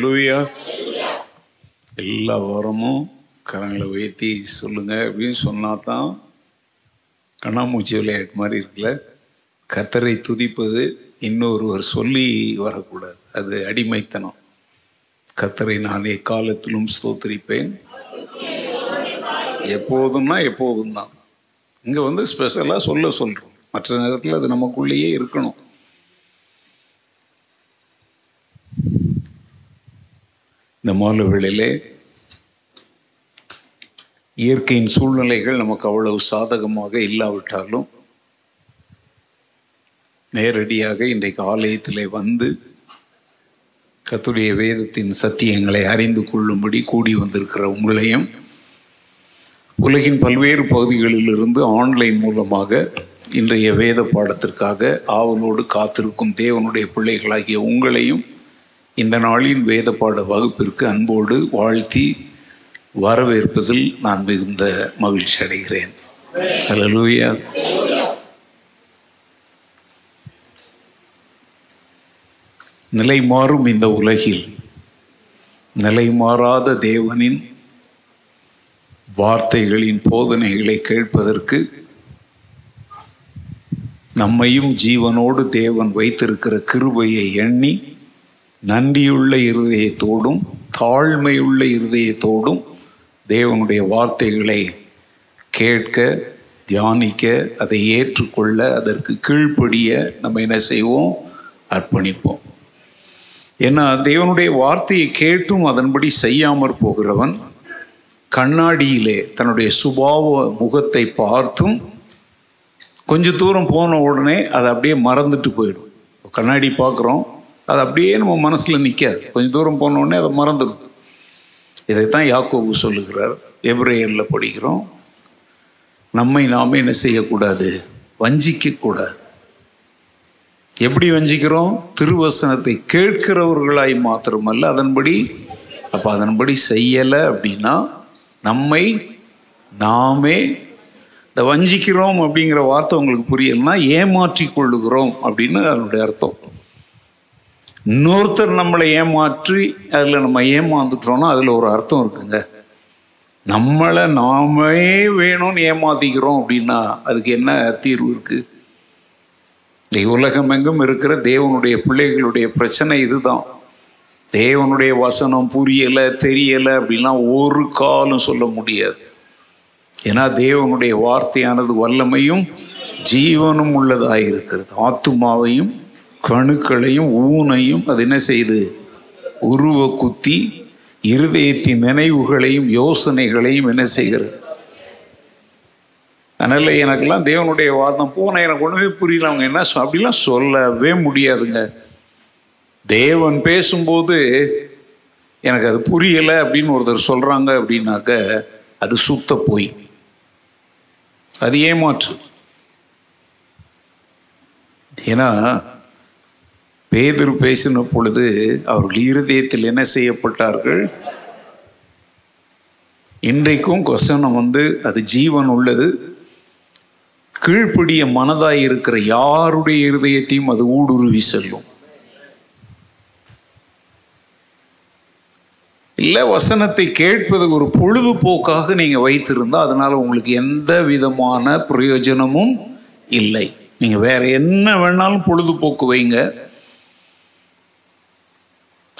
ஹalleluya எல்லா வாரமும் கரங்களை உயர்த்தி சொல்லுங்க அப்படின்னு சொன்னா தான் கண்ணாமூச்சி விளையாட்டு மாதிரி இருக்குல்ல? கத்தரை துதிப்பது இன்னொருவர் சொல்லி வரக்கூடாது. அது அடிமைத்தனம். கத்தரை நான் எக்காலத்திலும் ஸ்தோத்திரிப்பேன். எப்போதும்னா எப்போதும் தான் இங்கே வந்து ஸ்பெஷலாக சொல்ல சொல்கிறோம் மற்ற நேரத்தில் அது நமக்குள்ளேயே இருக்கணும். இந்த மாலை இயற்கையின் சூழ்நிலைகள் நமக்கு அவ்வளவு சாதகமாக இல்லாவிட்டாலும் நேரடியாக இன்றைக்கு ஆலயத்திலே வந்து கத்துடைய வேதத்தின் சத்தியங்களை அறிந்து கொள்ளும்படி கூடி வந்திருக்கிற உங்களையும் உலகின் பல்வேறு பகுதிகளிலிருந்து ஆன்லைன் மூலமாக இன்றைய வேத பாடத்திற்காக ஆவலோடு காத்திருக்கும் தேவனுடைய பிள்ளைகளாகிய உங்களையும் இந்த நாளின் வேத பாட வகுப்பிற்கு அன்போடு வாழ்த்தி வரவேற்பதில் நான் மிகுந்த மகிழ்ச்சி அடைகிறேன். அலலூயா நிலை மாறும் இந்த உலகில் நிலை மாறாத தேவனின் வார்த்தைகளின் போதனைகளை கேட்பதற்கு நம்மையும் ஜீவனோடு தேவன் வைத்திருக்கிற கிருபையை எண்ணி நன்றியுள்ள இருதயத்தோடும் தாழ்மையுள்ள இருதயத்தோடும் தேவனுடைய வார்த்தைகளை கேட்க தியானிக்க அதை ஏற்றுக்கொள்ள அதற்கு கீழ்ப்படிய நம்ம என்ன செய்வோம்? அர்ப்பணிப்போம். ஏன்னா தேவனுடைய வார்த்தையை கேட்டும் அதன்படி செய்யாமற் போகிறவன் கண்ணாடியிலே தன்னுடைய சுபாவ முகத்தை பார்த்தும் கொஞ்ச தூரம் போன உடனே அதை அப்படியே மறந்துட்டு போயிடும். கண்ணாடி பார்க்குறோம் அது அப்படியே நம்ம மனசில் நிற்காது கொஞ்சம் தூரம் போனோடனே அதை மறந்துடும். இதைத்தான் யாக்கோபு சொல்லுகிறார். எப்ரேயரில் படிக்கிறோம். நம்மை நாமே என்ன செய்யக்கூடாது? வஞ்சிக்கக்கூடாது. எப்படி வஞ்சிக்கிறோம்? திருவசனத்தை கேட்கிறவர்களாய் மாத்திரமல்ல அதன்படி அப்போ அதன்படி செய்யலை அப்படின்னா நம்மை நாமே இந்த வஞ்சிக்கிறோம் அப்படிங்கிற வார்த்தை உங்களுக்கு புரியலன்னா ஏமாற்றி கொள்ளுகிறோம் அப்படின்னு அதனுடைய அர்த்தம். இன்னொருத்தர் நம்மளை ஏமாற்றி அதில் நம்ம ஏமாந்துட்டோம்னா அதில் ஒரு அர்த்தம் இருக்குங்க. நம்மளை நாமே வேணும்னு ஏமாத்திக்கிறோம் அப்படின்னா அதுக்கு என்ன தீர்வு இருக்குது இந்த உலகம் எங்கும் இருக்கிற தேவனுடைய பிள்ளைகளுடைய பிரச்சனை இதுதான். தேவனுடைய வசனம் புரியலை தெரியலை அப்படின்லாம் ஒரு காலம் சொல்ல முடியாது. ஏன்னா தேவனுடைய வார்த்தையானது வல்லமையும் ஜீவனும் உள்ளதாக இருக்கிறது ஆத்துமாவையும் கணுக்களையும் ஊனையும் அது என்ன செய்து? உருவ குத்தி இருதயத்தின் நினைவுகளையும் யோசனைகளையும் என்ன செய்கிறது? அதனால் எனக்கெல்லாம் தேவனுடைய வாதம் போனால் எனக்கு ஒன்றுமே புரியல. அவங்க என்ன அப்படிலாம் சொல்லவே முடியாதுங்க. தேவன் பேசும்போது எனக்கு அது புரியலை அப்படின்னு ஒருத்தர் சொல்கிறாங்க அப்படின்னாக்க அது சுத்த போய். அது ஏமாற்று. ஏன்னா பேதுரு பேசின பொழுது அவர்கள் இருதயத்தில் என்ன செய்யப்பட்டார்கள்? இன்றைக்கும் கொசனம் வந்து அது ஜீவன் உள்ளது. கீழ்ப்படிய மனதாய் இருக்கிற யாருடைய இருதயத்தையும் அது ஊடுருவி செல்லும். இல்லை வசனத்தை கேட்பது ஒரு பொழுதுபோக்காக நீங்க வைத்திருந்தா அதனால உங்களுக்கு எந்த விதமான பிரயோஜனமும் இல்லை. நீங்க வேற என்ன வேணாலும் பொழுதுபோக்கு வைங்க.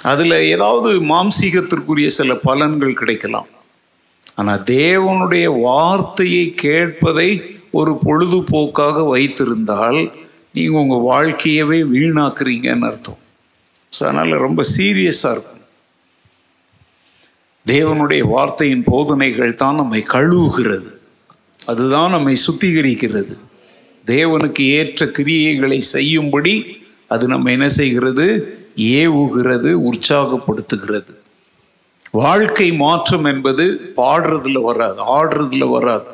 அதில் ஏதாவது மாம்சீகத்திற்குரிய சில பலன்கள் கிடைக்கலாம். ஆனால் தேவனுடைய வார்த்தையை கேட்பதை ஒரு பொழுதுபோக்காக வைத்திருந்தால் நீங்கள் உங்கள் வாழ்க்கையவே வீணாக்குறீங்கன்னு அர்த்தம். ஸோ அதனால் ரொம்ப சீரியஸாக இருக்கும். தேவனுடைய வார்த்தையின் போதனைகள் தான் நம்மை கழுவுகிறது. அதுதான் நம்மை சுத்திகரிக்கிறது. தேவனுக்கு ஏற்ற கிரியைகளை செய்யும்படி அது நம்ம என்ன செய்கிறது? ஏவுகிறது உற்சாகப்படுத்துகிறது. வாழ்க்கை மாற்றம் என்பது பாடுறதுல வராது ஆடுறதுல வராது.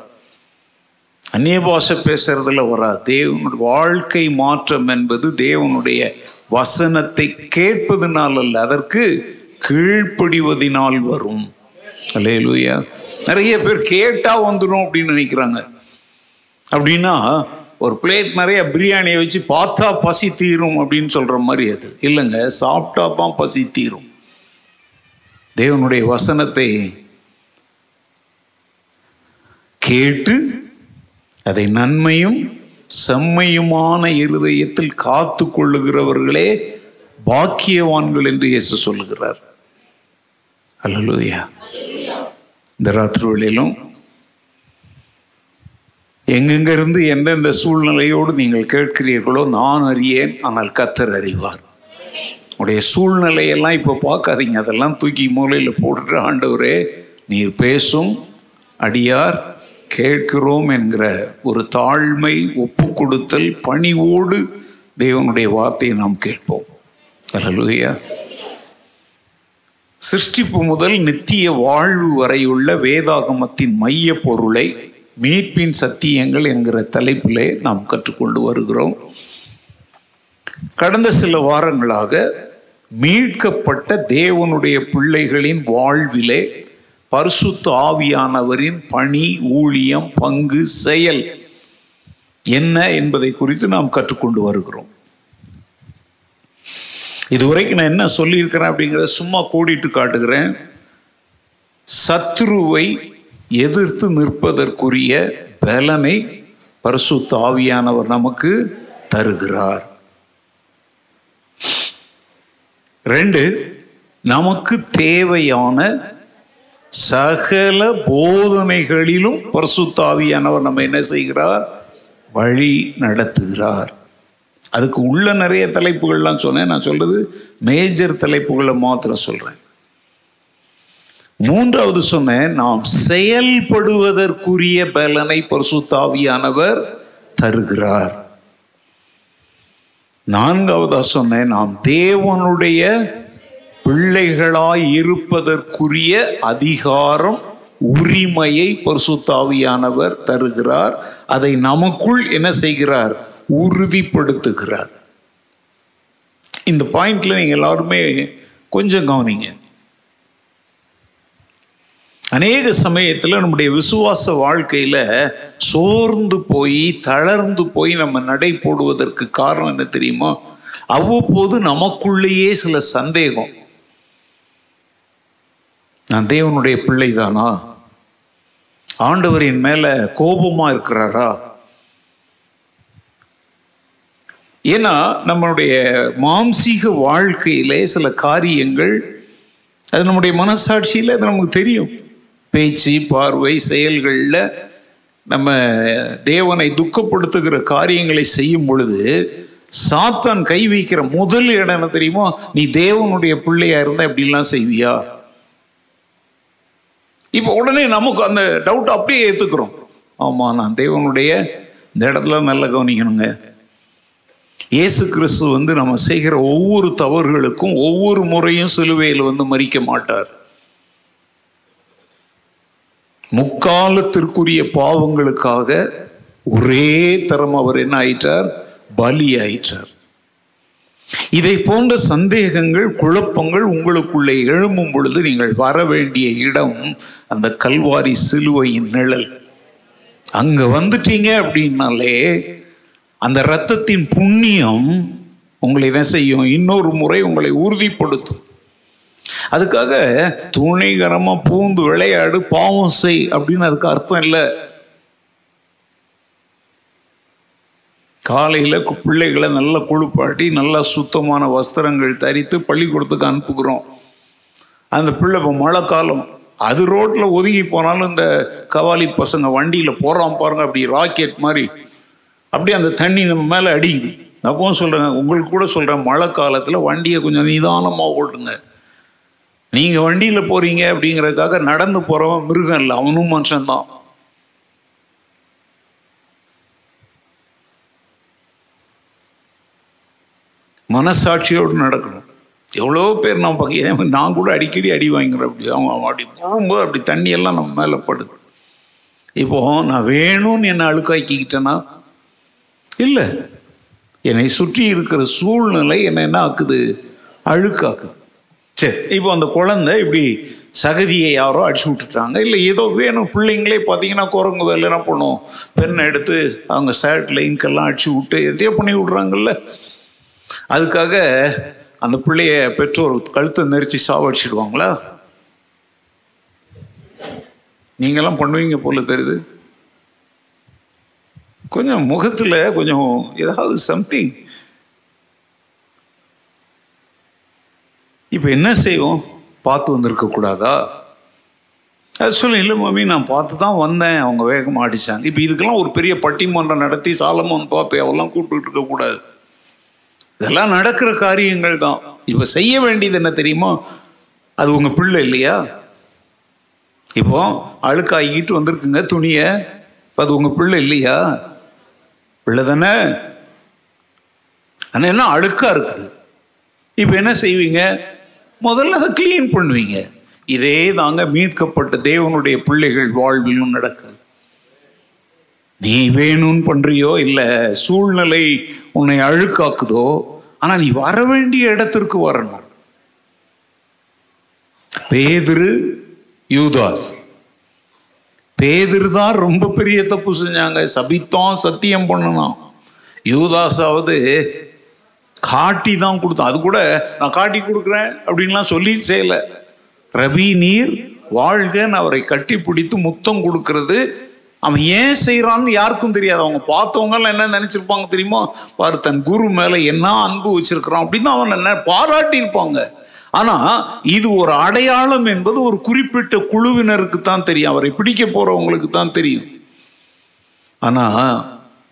அந்நிய பாஷை பேசுறதுல வராது. தேவனுடைய வாழ்க்கை மாற்றம் என்பது தேவனுடைய வசனத்தை கேட்பதனால் அல்ல அதற்கு கீழ்ப்படிவதினால் வரும். அல்லேலூயா. நிறைய பேர் கேட்டா வந்துடும் அப்படின்னு நினைக்கிறாங்க. அப்படின்னா ஒரு பிளேட் நிறைய பிரியாணியை வச்சு பார்த்தா பசி தீரும் அப்படின்னு சொல்கிற மாதிரி அது. இல்லைங்க சாப்பிட்டா தான் பசி தீரும். தேவனுடைய வசனத்தை கேட்டு அதை நன்மையும் செம்மையுமான இருதயத்தில் காத்து கொள்ளுகிறவர்களே பாக்கியவான்கள் என்று இயேசு சொல்லுகிறார். அல்லேலூயா. இந்த ராத்திரி வேளையிலும் எங்கெங்கிருந்து எந்தெந்த சூழ்நிலையோடு நீங்கள் கேட்கிறீர்களோ நான் அறியேன் ஆனால் கத்தர் அறிவார். உடைய சூழ்நிலையெல்லாம் இப்போ பார்க்காதீங்க. அதெல்லாம் தூக்கி மூலையில் போட்டுட்டு ஆண்டவரே நீர் பேசும் அடியார் கேட்கிறோம் என்கிற ஒரு தாழ்மை ஒப்பு கொடுத்தல் பணிவோடு தேவனுடைய வார்த்தையை நாம் கேட்போம். அல்லேலூயா சிருஷ்டிப்பு முதல் நித்திய வாழ்வு வரையுள்ள வேதாகமத்தின் மைய பொருளை மீட்பின் சத்தியங்கள் என்கிற தலைப்பிலே நாம் கற்றுக்கொண்டு வருகிறோம். கடந்த சில வாரங்களாக மீட்கப்பட்ட தேவனுடைய பிள்ளைகளின் வாழ்விலே பரிசுத்த ஆவியானவரின் பணி ஊழியம் பங்கு செயல் என்ன என்பதை குறித்து நாம் கற்றுக்கொண்டு வருகிறோம். இதுவரைக்கும் நான் என்ன சொல்லியிருக்கிறேன் அப்படிங்கிறத சும்மா கூடிட்டு காட்டுகிறேன். சத்ருவை எதிர்த்து நிற்பதற்குரிய பலனை பரிசு தாவியானவர் நமக்கு தருகிறார். ரெண்டு நமக்கு தேவையான சகல போதனைகளிலும் பரிசுத்தாவியானவர் நம்ம என்ன செய்கிறார்? வழி நடத்துகிறார். அதுக்கு உள்ள நிறைய தலைப்புகள்லாம் சொன்னேன். நான் சொல்றது மேஜர் தலைப்புகளை மாத்திரம் சொல்றேன். மூன்றாவது சொன்னேன் நாம் செயல்படுவதற்குரிய பலனை பரிசுத்தாவியானவர் தருகிறார். நான்காவதா சொன்னேன் நாம் தேவனுடைய பிள்ளைகளாய் இருப்பதற்குரிய அதிகாரம் உரிமையை பரிசுத்தாவியானவர் தருகிறார். அதை நமக்குள் என்ன செய்கிறார்? உறுதிப்படுத்துகிறார். இந்த பாயிண்ட்ல நீங்க எல்லாருமே கொஞ்சம் கவனிங்க. அநேக சமயத்தில் நம்முடைய விசுவாச வாழ்க்கையில் சோர்ந்து போய் தளர்ந்து போய் நம்ம நடை போடுவதற்கு காரணம் என்ன தெரியுமா? அவ்வப்போது நமக்குள்ளேயே சில சந்தேகம். நான் தேவனுடைய பிள்ளைதானா? ஆண்டவரின் மேல கோபமா இருக்கிறாரா? ஏன்னா நம்மளுடைய மாம்சீக வாழ்க்கையிலே சில காரியங்கள் அது நம்முடைய மனசாட்சியில் அது நமக்கு தெரியும். பேச்சு பார்வை செயல்களில் நம்ம தேவனை துக்கப்படுத்துகிற காரியங்களை செய்யும் பொழுது சாத்தான் கை வைக்கிற முதல் இடம் என்ன தெரியுமா? நீ தேவனுடைய பிள்ளையா இருந்தா இப்படிலாம் செய்வியா? இப்போ உடனே நமக்கு அந்த டவுட் அப்படியே ஏற்றுக்கிறோம் ஆமா நான் தேவனுடைய இந்த இடத்துல நல்லா கவனிக்கணுங்க. இயேசு கிறிஸ்து வந்து நம்ம செய்கிற ஒவ்வொரு தவறுகளுக்கும் ஒவ்வொரு முறையும் சிலுவையில் வந்து மறிக்க மாட்டார். முக்காலத்திற்குரிய பாவங்களுக்காக ஒரே தரம் அவர் என்ன ஆயிட்டார்? பலி ஆயிட்டார். இதை போன்ற சந்தேகங்கள் குழப்பங்கள் உங்களுக்குள்ளே எழும்பும் பொழுது நீங்கள் வர வேண்டிய இடம் அந்த கல்வாரி சிலுவையின் நிழல். அங்க வந்துட்டீங்க அப்படின்னாலே அந்த இரத்தத்தின் புண்ணியம் உங்களை என்ன செய்யும்? இன்னொரு முறை உங்களை உறுதிப்படுத்தும். அதுக்காக துணிகரமா பூந்து விளையாடு பாவம் செய் அப்படின்னு அதுக்கு அர்த்தம் இல்லை. காலையில் பிள்ளைகளை நல்லா குளிப்பாட்டி நல்லா சுத்தமான வஸ்திரங்கள் தரித்து பள்ளிக்கூடத்துக்கு அனுப்புகிறோம். அந்த பிள்ளை இப்போ மழை காலம். அது ரோட்டில் ஒதுங்கி போனாலும் இந்த கவாலி பசங்க வண்டியில் போகிறான் பாருங்க அப்படி ராக்கெட் மாதிரி. அப்படியே அந்த தண்ணி நம்ம மேலே அடிக்குது. அப்பவும் சொல்கிறேங்க உங்களுக்கு கூட சொல்கிறேன் மழை காலத்தில் வண்டியை கொஞ்சம் நிதானமாக ஓட்டுங்க. நீங்கள் வண்டியில் போகிறீங்க அப்படிங்கிறதுக்காக நடந்து போகிறவன் மிருகம் இல்லை அவனும் மனுஷன்தான். மனசாட்சியோடு நடக்கணும். எவ்வளோ பேர் நான் பார்க்க நான் கூட அடிக்கடி அடி வாங்கிக்கிறேன் அப்படி அவன் அப்படி போகும்போது அப்படி தண்ணியெல்லாம் நம்ம மேலே படுது. இப்போ நான் வேணும்னு என்னை அழுக்காக்கிக்கிட்டேன்னா இல்லை. என்னை சுற்றி இருக்கிற சூழ்நிலை என்ன என்ன ஆக்குது? அழுக்காக்குது. சரி இப்போ அந்த குழந்தை இப்படி சகதியை யாரோ அடிச்சு விட்டுட்டாங்க. இல்லை ஏதோ வேணும் பிள்ளைங்களே பார்த்தீங்கன்னா குரங்கு வேலை என்ன பண்ணும். பெண்ணை எடுத்து அவங்க சேட்டில் இங்கெல்லாம் அடிச்சு விட்டு எதையோ பண்ணி விடுறாங்கல்ல. அதுக்காக அந்த பிள்ளைய பெற்றோர் கழுத்தை நெரிச்சு சாவடிச்சிடுவாங்களா? நீங்கெல்லாம் பண்ணுவீங்க போல தெரியுது. கொஞ்சம் முகத்தில் கொஞ்சம் ஏதாவது சம்திங் இப்போ என்ன செய்வோம்? பார்த்து வந்திருக்கக்கூடாதா அது சொல்லு இல்லை மாமி நான் பார்த்து தான் வந்தேன். அவங்க வேகமாக அடிச்சாங்க. இப்போ இதுக்கெல்லாம் ஒரு பெரிய பட்டிமன்றம் நடத்தி சாலமோன் பாப்பே அவெல்லாம் கூப்பிட்டு இருக்கக்கூடாது இதெல்லாம் நடக்கிற காரியங்கள் தான். இப்போ செய்ய வேண்டியது என்ன தெரியுமா? அது உங்கள் பிள்ளை இல்லையா? இப்போ அழுக்காகிட்டு வந்திருக்குங்க துணியை. அது உங்கள் பிள்ளை இல்லையா? பிள்ளை தானே? ஆனால் என்ன அழுக்காக இருக்குது? இப்போ என்ன செய்வீங்க? முதல்ல அதை கிளீன் பண்ணுவீங்க. இதே தாங்க மீட்கப்பட்ட தேவனுடைய பிள்ளைகள் வாழ்விலும் நடக்குது. நீ வேணும்னு பண்றியோ இல்லை சூழ்நிலை உன்னை அழுக்காக்குதோ ஆனா நீ வர வேண்டிய இடத்திற்கு வரணும். பேதிரு யூதாஸ். பேதிரு தான் ரொம்ப பெரிய தப்பு செஞ்சாங்க. சபித்தான் சத்தியம் பண்ணணும். யூதாஸாவது காட்டி தான் கொடுத்தான் அது கூட நான் காட்டி கொடுக்குறேன் அப்படின்லாம் சொல்லி செய்யலை. ரவி நீர் வாழ்கன்னு அவரை கட்டி பிடித்து முத்தம் கொடுக்கறது. அவன் ஏன் செய்கிறான்னு யாருக்கும் தெரியாது. அவங்க பார்த்தவங்க எல்லாம் என்ன நினச்சிருப்பாங்க தெரியுமா? பாரு தன் குரு மேலே என்ன அன்பு வச்சிருக்கிறான் அப்படின்னு அவன் என்ன பாராட்டியிருப்பாங்க. ஆனால் இது ஒரு அடையாளம் என்பது ஒரு குறிப்பிட்ட குழுவினருக்கு தான் தெரியும். அவரை பிடிக்க போகிறவங்களுக்கு தான் தெரியும். ஆனால்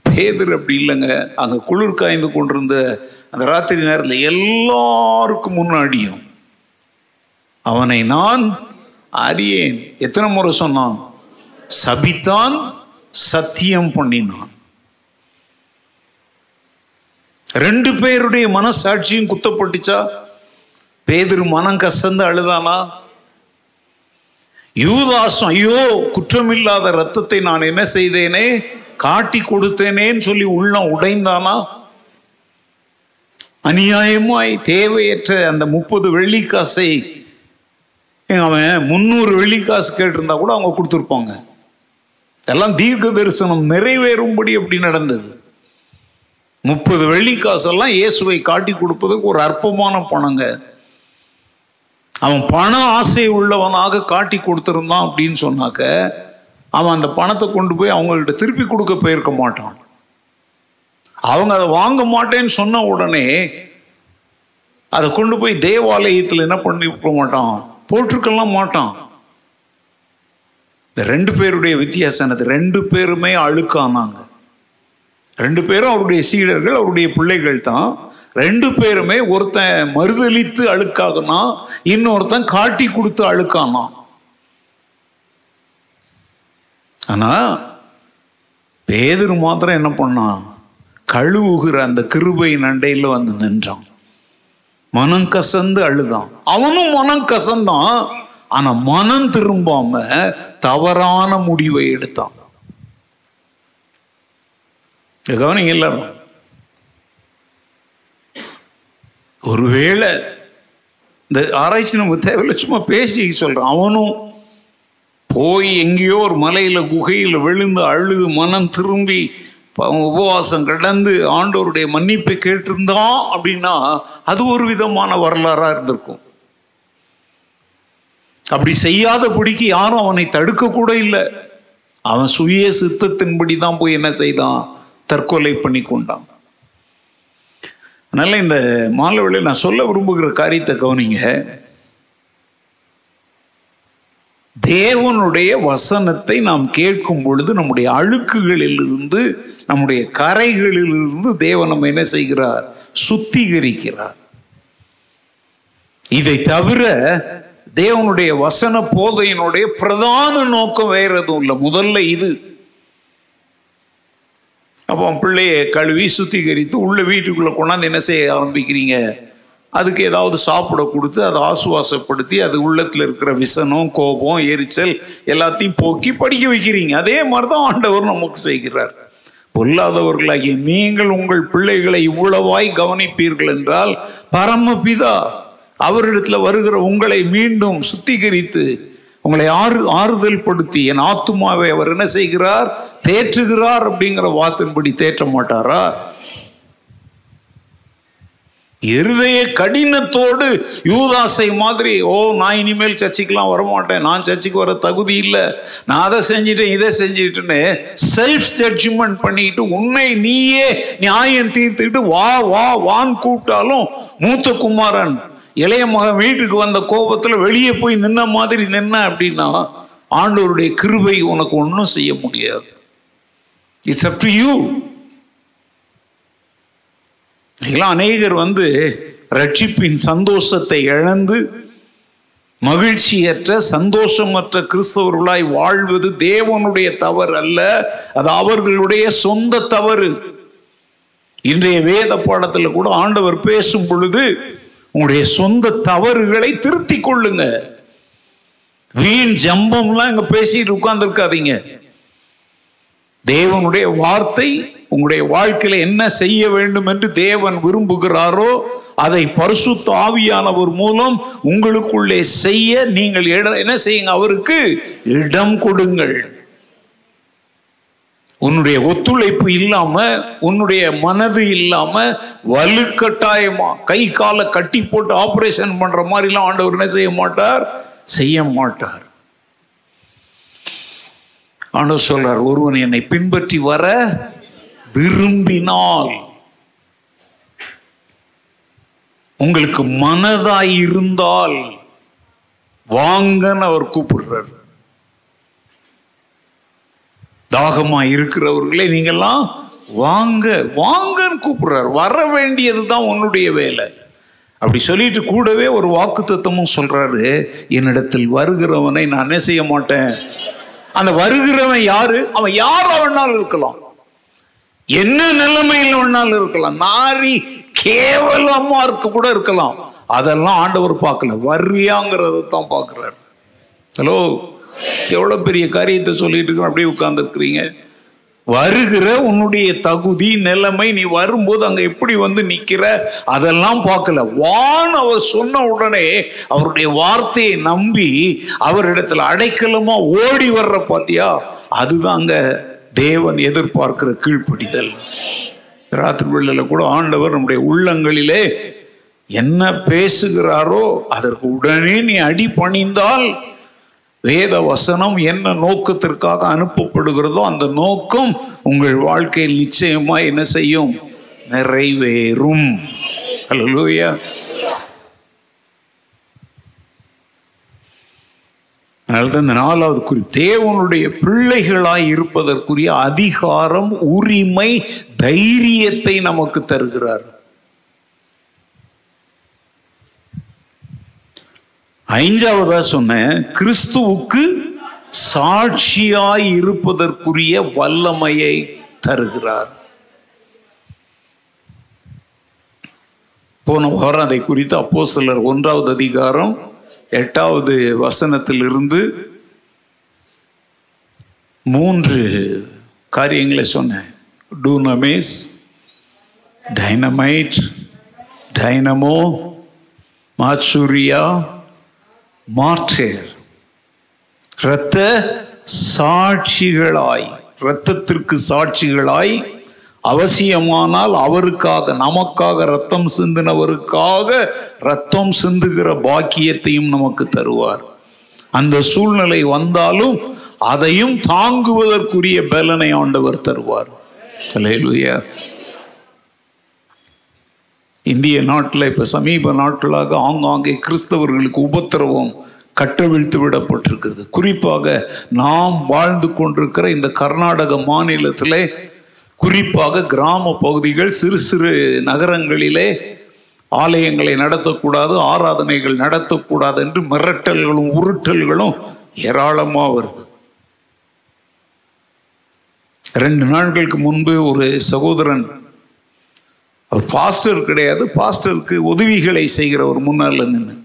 பேதர் அப்படி இல்லைங்க. அங்கே குளிர் காய்ந்து கொண்டிருந்த அந்த ராத்திரி நேரத்தில் எல்லாருக்கும் முன்னாடியும் அவனை நான் அறியேன். எத்தனை முறை சொன்னான்? சபித்தான் சத்தியம் பண்ணினான். ரெண்டு பேருடைய மனசாட்சியும் குத்தப்பட்டுச்சா? பேதர் மனம் கசந்து அழுதானா? யூதாசம் ஐயோ குற்றமில்லாத ரத்தத்தை நான் என்ன செய்தேனே? காட்டி கொடுத்தேனேன்னு சொல்லி உள்ளம் உடைந்தானா? அநியாயமாய் தேவையற்ற அந்த முப்பது வெள்ளிக்காசை அவன் முந்நூறு வெள்ளிக்காசு கேட்டிருந்தா கூட அவங்க கொடுத்துருப்பாங்க. எல்லாம் தீர்க்க தரிசனம் நிறைவேறும்படி அப்படி நடந்தது. முப்பது வெள்ளிக்காசெல்லாம் இயேசுவை காட்டி கொடுப்பதுக்கு ஒரு அற்பமான பணங்க. அவன் பண ஆசை உள்ளவனாக காட்டி கொடுத்துருந்தான் அப்படின்னு சொன்னாக்க அவன் அந்த பணத்தை கொண்டு போய் அவங்கள்ட்ட திருப்பி கொடுக்க போயிருக்க மாட்டான். அவங்க அதை வாங்க மாட்டேன்னு சொன்ன உடனே அதை கொண்டு போய் தேவாலயத்தில் என்ன பண்ணிருக்க மாட்டான்? போட்டிருக்கலாம் மாட்டான். இந்த ரெண்டு பேருடைய வித்தியாசம் என்னது? ரெண்டு பேருமே அழுக்கானாங்க. ரெண்டு பேரும் அவருடைய சீடர்கள் அவருடைய பிள்ளைகள் தான். ரெண்டு பேருமே ஒருத்தன் மறுதளித்து அழுக்காகனா இன்னொருத்தன் காட்டி கொடுத்து அழுக்கானா. ஆனா பேதர் மாத்திரம் என்ன பண்ணான்? கழுவுகிற அந்த கிருபை நண்டையில் வந்து நின்றான். மனம் கசந்து அழுதான். அவனும் மனம் கசந்தான். ஆனா மனம் திரும்பாம தவறான முடிவை எடுத்தான். கவனிங்க எல்லாரும். ஒருவேளை இந்த ஆராய்ச்சி நம்ம தேவையில்லை சும்மா பேசி சொல்றான். அவனும் போய் எங்கேயோ ஒரு மலையில குகையில விழுந்து அழுது மனம் திரும்பி உபவாசம் கடந்து ஆண்டோருடைய மன்னிப்பை கேட்டிருந்தான் அப்படின்னா அது ஒரு விதமான வரலாறாக இருந்திருக்கும். அப்படி செய்யாத பிடிக்கு யாரும் அவனை தடுக்க கூட இல்லை. அவன் சுய சித்தத்தின்படி தான் போய் என்ன செய்தான்? தற்கொலை பண்ணி கொண்டான். அதனால இந்த மாலை நான் சொல்ல விரும்புகிற காரியத்தை கவனிங்க. தேவனுடைய வசனத்தை நாம் கேட்கும் பொழுது நம்முடைய அழுக்குகளிலிருந்து நம்முடைய கரைகளிலிருந்து தேவன் நம்ம என்ன செய்கிறார்? சுத்திகரிக்கிறார். இதை தவிர தேவனுடைய வசன போதையினுடைய பிரதான நோக்கம் வேற எதுவும் இல்லை. முதல்ல இது. அப்போ பிள்ளைய கழுவி சுத்திகரித்து உள்ள வீட்டுக்குள்ள கொண்டாந்து என்ன செய்ய ஆரம்பிக்கிறீங்க? அதுக்கு ஏதாவது சாப்பிட கொடுத்து அதை ஆசுவாசப்படுத்தி அது உள்ளத்தில் இருக்கிற விசனம் கோபம் எரிச்சல் எல்லாத்தையும் போக்கி படிக்க வைக்கிறீங்க. அதே மாதிரி தான் ஆண்டவர் நமக்கு செய்கிறார். பொல்லாதவர்களாகிய நீங்கள் உங்கள் பிள்ளைகளை இவ்வளவாய் கவனிப்பீர்கள் என்றால் பரமபிதா அவரிடத்துல வருகிற உங்களை மீண்டும் சுத்திகரித்து உங்களை ஆறு ஆறுதல் படுத்தி என் ஆத்துமாவை அவர் என்ன செய்கிறார்? தேற்றுகிறார் அப்படிங்கிற வாத்தின்படி தேற்ற மாட்டாரா? இருதய கடினத்தோடு யூதாசை மாதிரி ஓ நான் இனிமேல் சர்ச்சைக்கெல்லாம் வரமாட்டேன். நான் சர்ச்சைக்கு வர தகுதி இல்லை. நான் அதை செஞ்சுட்டேன் இதை செஞ்சிட்டேன்னு செல்ஃப் ஜட்ஜ்மெண்ட் பண்ணிட்டு உன்னை நீயே நியாயம் தீர்த்துக்கிட்டு வா வா வான்னு கூப்பிட்டாலும் மூத்த குமாரன் இளைய மகன் வீட்டுக்கு வந்த கோபத்தில் வெளியே போய் நின்ன மாதிரி நின்ன அப்படின்னா ஆண்டவருடைய கிருபை உனக்கு ஒன்றும் செய்ய முடியாது. இட்ஸ் அப் டு யூ இதெல்லாம் அநேகர் வந்து ரட்சிப்பின் சந்தோஷத்தை இழந்து மகிழ்ச்சியற்ற சந்தோஷமற்ற கிறிஸ்தவர்களாய் வாழ்வது தேவனுடைய தவறு அல்ல அது அவர்களுடைய சொந்த தவறு. இன்றைய வேத பாடத்தில் கூட ஆண்டவர் பேசும் பொழுது உங்களுடைய சொந்த தவறுகளை திருத்திக் கொள்ளுங்க. வீண் ஜம்பம்லாம் இங்க பேசிட்டு உட்கார்ந்துருக்காதீங்க. தேவனுடைய வார்த்தை உங்களுடைய வாழ்க்கையில என்ன செய்ய வேண்டும் என்று தேவன் விரும்புகிறாரோ அதை பரிசுத்த ஆவியானவர் மூலம் உங்களுக்குள்ளே செய்ய நீங்கள் என்ன செய்யுங்க அவருக்கு இடம் கொடுங்கள். உன்னுடைய ஒத்துழைப்பு இல்லாம உன்னுடைய மனது இல்லாம வலுக்கட்டாயமா கை காலை கட்டி போட்டு ஆபரேஷன் பண்ற மாதிரிலாம் ஆண்டவர் என்ன செய்ய மாட்டார்? செய்ய மாட்டார். ஆனால் சொல்றார் ஒருவன் என்னை பின்பற்றி வர விரும்பினால் உங்களுக்கு மனதாய் இருந்தால் வாங்கன்னு அவர் கூப்பிடுறார். தாகமா இருக்கிறவர்களே நீங்கெல்லாம் வாங்க வாங்கன்னு கூப்பிடுறார். வர வேண்டியது தான் உன்னுடைய வேலை. அப்படி சொல்லிட்டு கூடவே ஒரு வாக்கு தத்துவமும் சொல்றாரு என்னிடத்தில் வருகிறவனை நான் என்ன செய்ய மாட்டேன்? அந்த வருகிறவன் யாரு? அவன் யார் வேணாலும் இருக்கலாம். என்ன நிலைமையில் வேணாலும் இருக்கலாம். நாரி கேவலமா இருக்க கூட இருக்கலாம். அதெல்லாம் ஆண்டவர் பார்க்கல. வர்றியாங்கிறத தான் பார்க்கிறார். ஹலோ எவ்வளவு பெரிய காரியத்தை சொல்லிட்டு இருக்கிறோம் அப்படியே உட்கார்ந்து இருக்கிறீங்க வருகிற உன்னுடைய தகுதி நிலைமை நீ வரும்போது அங்க எப்படி வந்து நிக்கிற அதெல்லாம் பார்க்கல. வான் அவர் சொன்ன உடனே அவருடைய வார்த்தையை நம்பி அவரிடத்துல அடைக்கலமா ஓடி வர்ற பாத்தியா? அதுதாங்க தேவன் எதிர்பார்க்கிற கீழ்ப்படிதல். ராத்திரி வேளையில கூட ஆண்டவர் நம்முடைய உள்ளங்களிலே என்ன பேசுகிறாரோ அதற்கு உடனே நீ அடி பணிந்தால் வேத வசனம் என்ன நோக்கத்திற்காக அனுப்பப்படுகிறதோ அந்த நோக்கம் உங்கள் வாழ்க்கையில் நிச்சயமா என்ன செய்யும்? நிறைவேறும். அல்லேலூயா அதனால்தான் இந்த நாலாவது குறி தேவனுடைய பிள்ளைகளாய் இருப்பதற்குரிய அதிகாரம் உரிமை தைரியத்தை நமக்கு தருகிறார். ஐந்தாவதா சொன்னேன் கிறிஸ்துவுக்கு சாட்சியாய் இருப்பதற்குரிய வல்லமையை தருகிறார். போன வாரம் அதை குறித்து அப்போ சிலர் ஒன்றாவது அதிகாரம் எட்டாவது வசனத்திலிருந்து மூன்று காரியங்களை சொன்னேன். டூனமேஸ் டைனமைட் டைனமோ மாச்சூரியா மாற்றேர். இரத்த சாட்சிகளாய் இரத்தத்திற்கு சாட்சிகளாய் அவசியமானால் அவருக்காக நமக்காக ரத்தம் சிந்தினவருக்காக ரத்தம் சிந்துகிற பாக்கியத்தையும் நமக்கு தருவார். அந்த சூழ்நிலை வந்தாலும் அதையும் தாங்குவதற்குரிய பலனை ஆண்டவர் தருவார். அலையலுயா இந்திய நாட்டில் இப்போ சமீப நாட்களாக ஆங்காங்கே கிறிஸ்தவர்களுக்கு உபத்திரவம் கட்டவிழ்த்து விடப்பட்டிருக்கிறது. குறிப்பாக நாம் வாழ்ந்து கொண்டிருக்கிற இந்த கர்நாடக மாநிலத்திலே குறிப்பாக கிராம பகுதிகள் சிறு சிறு நகரங்களிலே ஆலயங்களை நடத்தக்கூடாது ஆராதனைகள் நடத்தக்கூடாது என்று மிரட்டல்களும் உருட்டல்களும் ஏராளமாக வருது. ரெண்டு நாட்களுக்கு முன்பு ஒரு சகோதரன் அவர் பாஸ்டர் கிடையாது பாஸ்டருக்கு உதவிகளை செய்கிற ஒரு முன்னால நின்று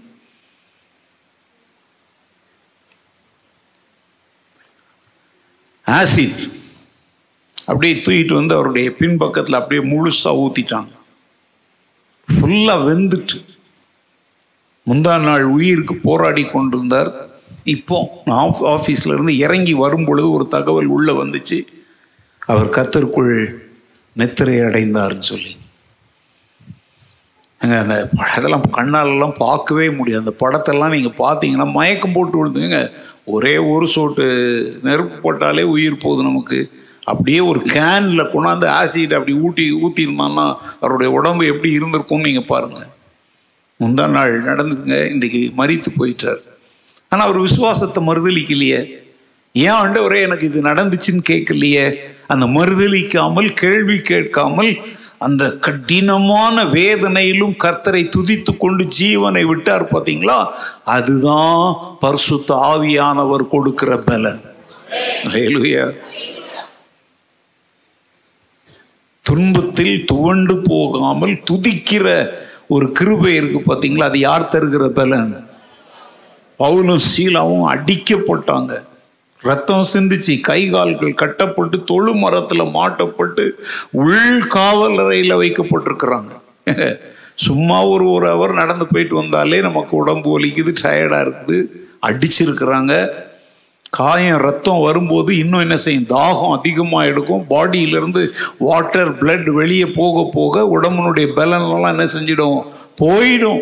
ஆசிட். அப்படியே தூக்கிட்டு வந்து அவருடைய பின்பக்கத்தில் அப்படியே முழுசாக ஊற்றிட்டாங்க ஃபுல்லாக வெந்துட்டு. முந்தா நாள் உயிருக்கு போராடி கொண்டிருந்தார். இப்போ நான் ஆஃபீஸ்லேருந்து இறங்கி வரும் பொழுது ஒரு தகவல் உள்ளே வந்துச்சு. அவர் கத்தருக்குள் நித்திரை அடைந்தார்னு சொல்லி. அங்கே அந்த படத்தெல்லாம் கண்ணாலெல்லாம் பார்க்கவே முடியாது. அந்த படத்தெல்லாம் நீங்கள் பார்த்தீங்கன்னா மயக்கம் போட்டு விழுந்துங்க ஒரே ஒரு சோட்டு நெருப்பு போட்டாலே உயிர் போகுது நமக்கு. அப்படியே ஒரு கேனில் கொண்டாந்து ஆசிட் அப்படி ஊட்டி ஊற்றிருந்தான்னா அவருடைய உடம்பு எப்படி இருந்திருக்கும்னு நீங்கள் பாருங்கள் முந்தா நாள் நடந்துங்க இன்றைக்கி மறித்து போயிட்டார். ஆனால் அவர் விசுவாசத்தை மறுதளிக்கலையே. ஏன் ஆண்டவரே எனக்கு இது நடந்துச்சுன்னு கேட்கலையே? அந்த மறுதளிக்காமல் கேள்வி கேட்காமல் அந்த கடினமான வேதனையிலும் கர்த்தரை துதித்து கொண்டு ஜீவனை விட்டார் பார்த்தீங்களா? அதுதான் பரிசுத்த ஆவியானவர் கொடுக்கிற பலன். துன்பத்தில் துவண்டு போகாமல் துதிக்கிற ஒரு கிருபை இருக்கு பார்த்தீங்களா? அது யார் தருகிற பலன்? பவுலும் சீலாவும் அடிக்கப்பட்டாங்க. ரத்தம் சிந்திச்சு கை கால்கள் கட்டப்பட்டு தொழு மரத்தில் மாட்டப்பட்டு உள் காவல் அறையில் வைக்கப்பட்டிருக்கிறாங்க. சும்மா ஒரு ஒரு அவர் நடந்து போயிட்டு வந்தாலே நமக்கு உடம்பு வலிக்குது டயர்டாக இருக்குது. அடிச்சிருக்கிறாங்க. காயம் ரத்தம் வரும்போது இன்னும் என்ன செய்யும்? தாகம் அதிகமாக எடுக்கும். பாடியிலிருந்து வாட்டர் பிளட் வெளியே போக போக உடம்புனுடைய பலன்லாம் என்ன செஞ்சிடும்? போயிடும்.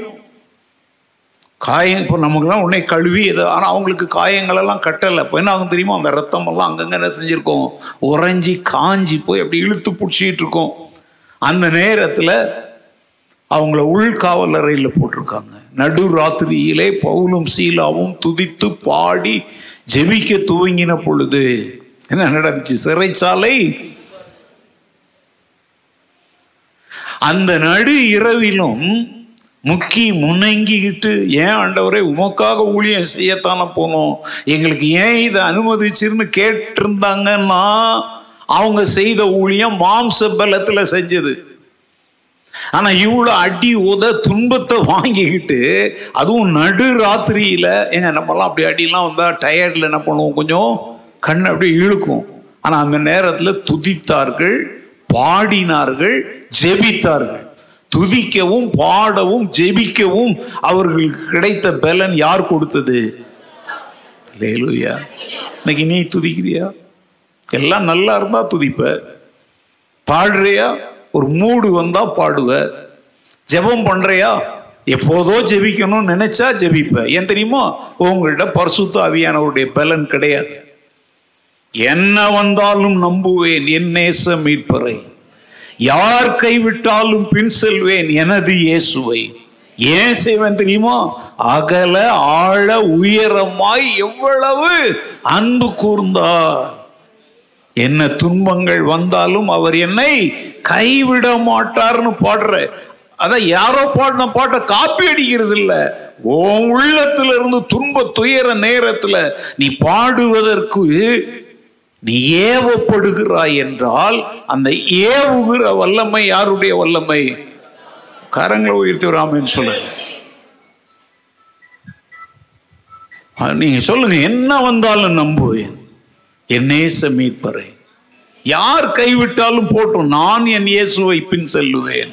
காயம் இப்போ நமக்குலாம் உடனே கழுவி எது ஆனால் அவங்களுக்கு காயங்களெல்லாம் கட்டலை. இப்போ என்ன ஆகும் தெரியுமா? அந்த ரத்தமெல்லாம் அங்கங்கே என்ன செஞ்சுருக்கோம்? உறைஞ்சி காஞ்சி போய் அப்படி இழுத்து பிடிச்சிட்டு இருக்கோம். அந்த நேரத்தில் அவங்கள உள்காவல் அறையில் போட்டிருக்காங்க. நடு ராத்திரியிலே பவுலும் சீலாவும் துதித்து பாடி ஜெபிக்க துவங்கின பொழுது என்ன நடந்துச்சு? சிறைச்சாலை. அந்த நடு இரவிலும் முக்கி முன்னங்கிக்கிட்டு ஏன் ஆண்டவரே உமக்காக ஊழியம் செய்யத்தானே போனோம்? எங்களுக்கு ஏன் இதை அனுமதிச்சிருன்னு கேட்டிருந்தாங்கன்னா அவங்க செய்த ஊழியம் மாம்ச பலத்தில் செஞ்சது. ஆனா இவ்வளோ அடி உத துன்பத்தை வாங்கிக்கிட்டு அதுவும் நடு ராத்திரியில ஏங்க நம்மலாம் அப்படி அடிலாம் வந்தா டயர்ட்ல என்ன பண்ணுவோம்? கொஞ்சம் கண் அப்படியே இழுக்கும். ஆனா அந்த நேரத்தில் துதித்தார்கள் பாடினார்கள் ஜெபித்தார்கள். துதிக்கவும் பாடவும் ஜெபிக்கவும் அவர்களுக்கு கிடைத்த பலன் யார் கொடுத்தது? லேலுயா இன்னைக்கு நீ துதிக்கிறியா? எல்லாம் நல்லா இருந்தா துதிப்ப. பாடுறியா? ஒரு மூடு வந்தா பாடுவ. ஜெபம் பண்றியா? எப்போதோ ஜெபிக்கணும்னு நினைச்சா ஜெபிப்ப. ஏன் தெரியுமா? உங்கள்கிட்ட பரிசுத்த அவியானவருடைய பலன் கிடையாது. என்ன வந்தாலும் நம்புவேன். என் நேச மீட்பரை. யார் கைவிட்டாலும் பின் செல்வேன் எனது இயேசுவை. ஏன் செய்வேன் தெரியுமா? அகல ஆழ உயரமாய் எவ்வளவு அன்பு கூர்ந்தார். என்ன துன்பங்கள் வந்தாலும் அவர் என்னை கைவிட மாட்டார்னு பாடுற. அதான் யாரோ பாடின பாட்டை காப்பி அடிக்கிறது இல்லை உன் உள்ளத்துல இருந்து துன்ப துயர நேரத்துல நீ பாடுவதற்கு நீ ஏவப்படுகிறாய் என்றால் அந்த ஏவுகிற வல்லமை யாருடைய வல்லமை? கரங்களை உயர்த்தி வராமன்னு சொல்லுங்க. நீங்க சொல்லுங்க என்ன வந்தாலும் நம்புவேன். என்னே மீட்பறை யார் கைவிட்டாலும் போட்டும் நான் என் இயேசுவை பின் செல்லுவேன்.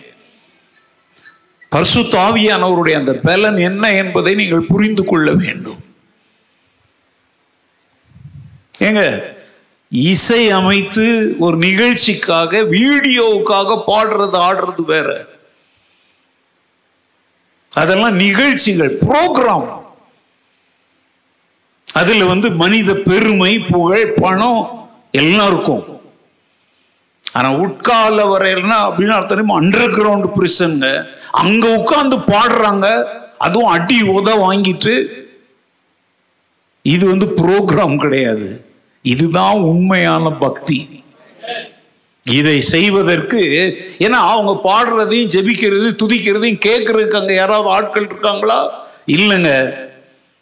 பர்சு தாவியானவருடைய அந்த பலன் என்ன என்பதை நீங்கள் புரிந்து கொள்ள வேண்டும். ஏங்க இசை அமைத்து ஒரு நிகழ்ச்சிக்காக வீடியோவுக்காக பாடுறது ஆடுறது வேற. அதெல்லாம் நிகழ்ச்சிகள் ப்ரோக்ராம் அதுல வந்து மனித பெருமை புகழ் பணம் எல்லாம் இருக்கும். ஆனா உட்கால வரையிலனா அப்படின்னு அர்த்தம் அண்டர் கிரவுண்ட் பிரிசன்ங்க அங்க உட்காந்து பாடுறாங்க அதுவும் அடி உத வாங்கிட்டு. இது வந்து ப்ரோக்ராம் கிடையாது. இதுதான் உண்மையான பக்தி. இதை செய்வதற்கு ஏன்னா அவங்க பாடுறதையும் ஜெபிக்கிறது துதிக்கிறதையும் கேட்கறதுக்கு அங்க யாராவது ஆட்கள் இருக்காங்களா? இல்லைங்க.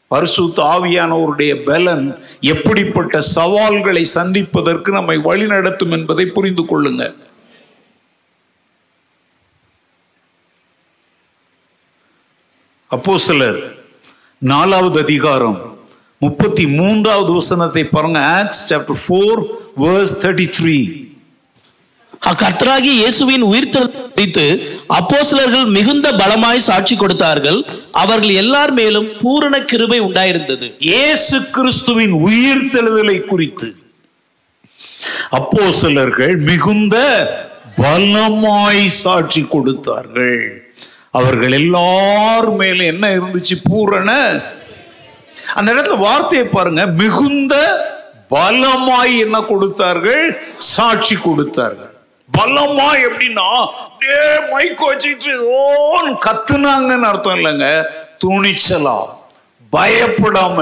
பரிசுத்த ஆவியானவருடைய பலன் எப்படிப்பட்ட சவால்களை சந்திப்பதற்கு நம்மை வழிநடத்தும் என்பதை புரிந்து கொள்ளுங்க. அப்போ சிலர் நாலாவது அதிகாரம். முப்பத்தி மூன்றாவது வசனத்தை பாருங்க. Chapter four verse thirty three அக்கர்த்தராகிய இயேசுவின் உயிர்த்தெழுதலை குறித்து அப்போஸ்தலர்கள் மிகுந்த பலமாய் சாட்சி கொடுத்தார்கள். அவர்கள் எல்லார் மேலும் பூரண கிருபை உண்டாயிருந்தது. இயேசு கிறிஸ்துவின் உயிர்த்தெழுதலை குறித்து. அப்போஸ்தலர்கள் மிகுந்த பலமாய் சாட்சி கொடுத்தார்கள். அவர்கள் எல்லார் மேலும் என்ன இருந்துச்சு? பூரண அந்த இடத்துல வார்த்தையை பாருங்க. மிகுந்த பலமாய் என்ன கொடுத்தார்கள்? சாட்சி கொடுத்தார்கள். பலமாய் எப்படின்னா அப்படியே மைக் வச்சுட்டு ஓன் கத்துனாங்கன்னு அர்த்தம் இல்லைங்க. துணிச்சலா பயப்படாம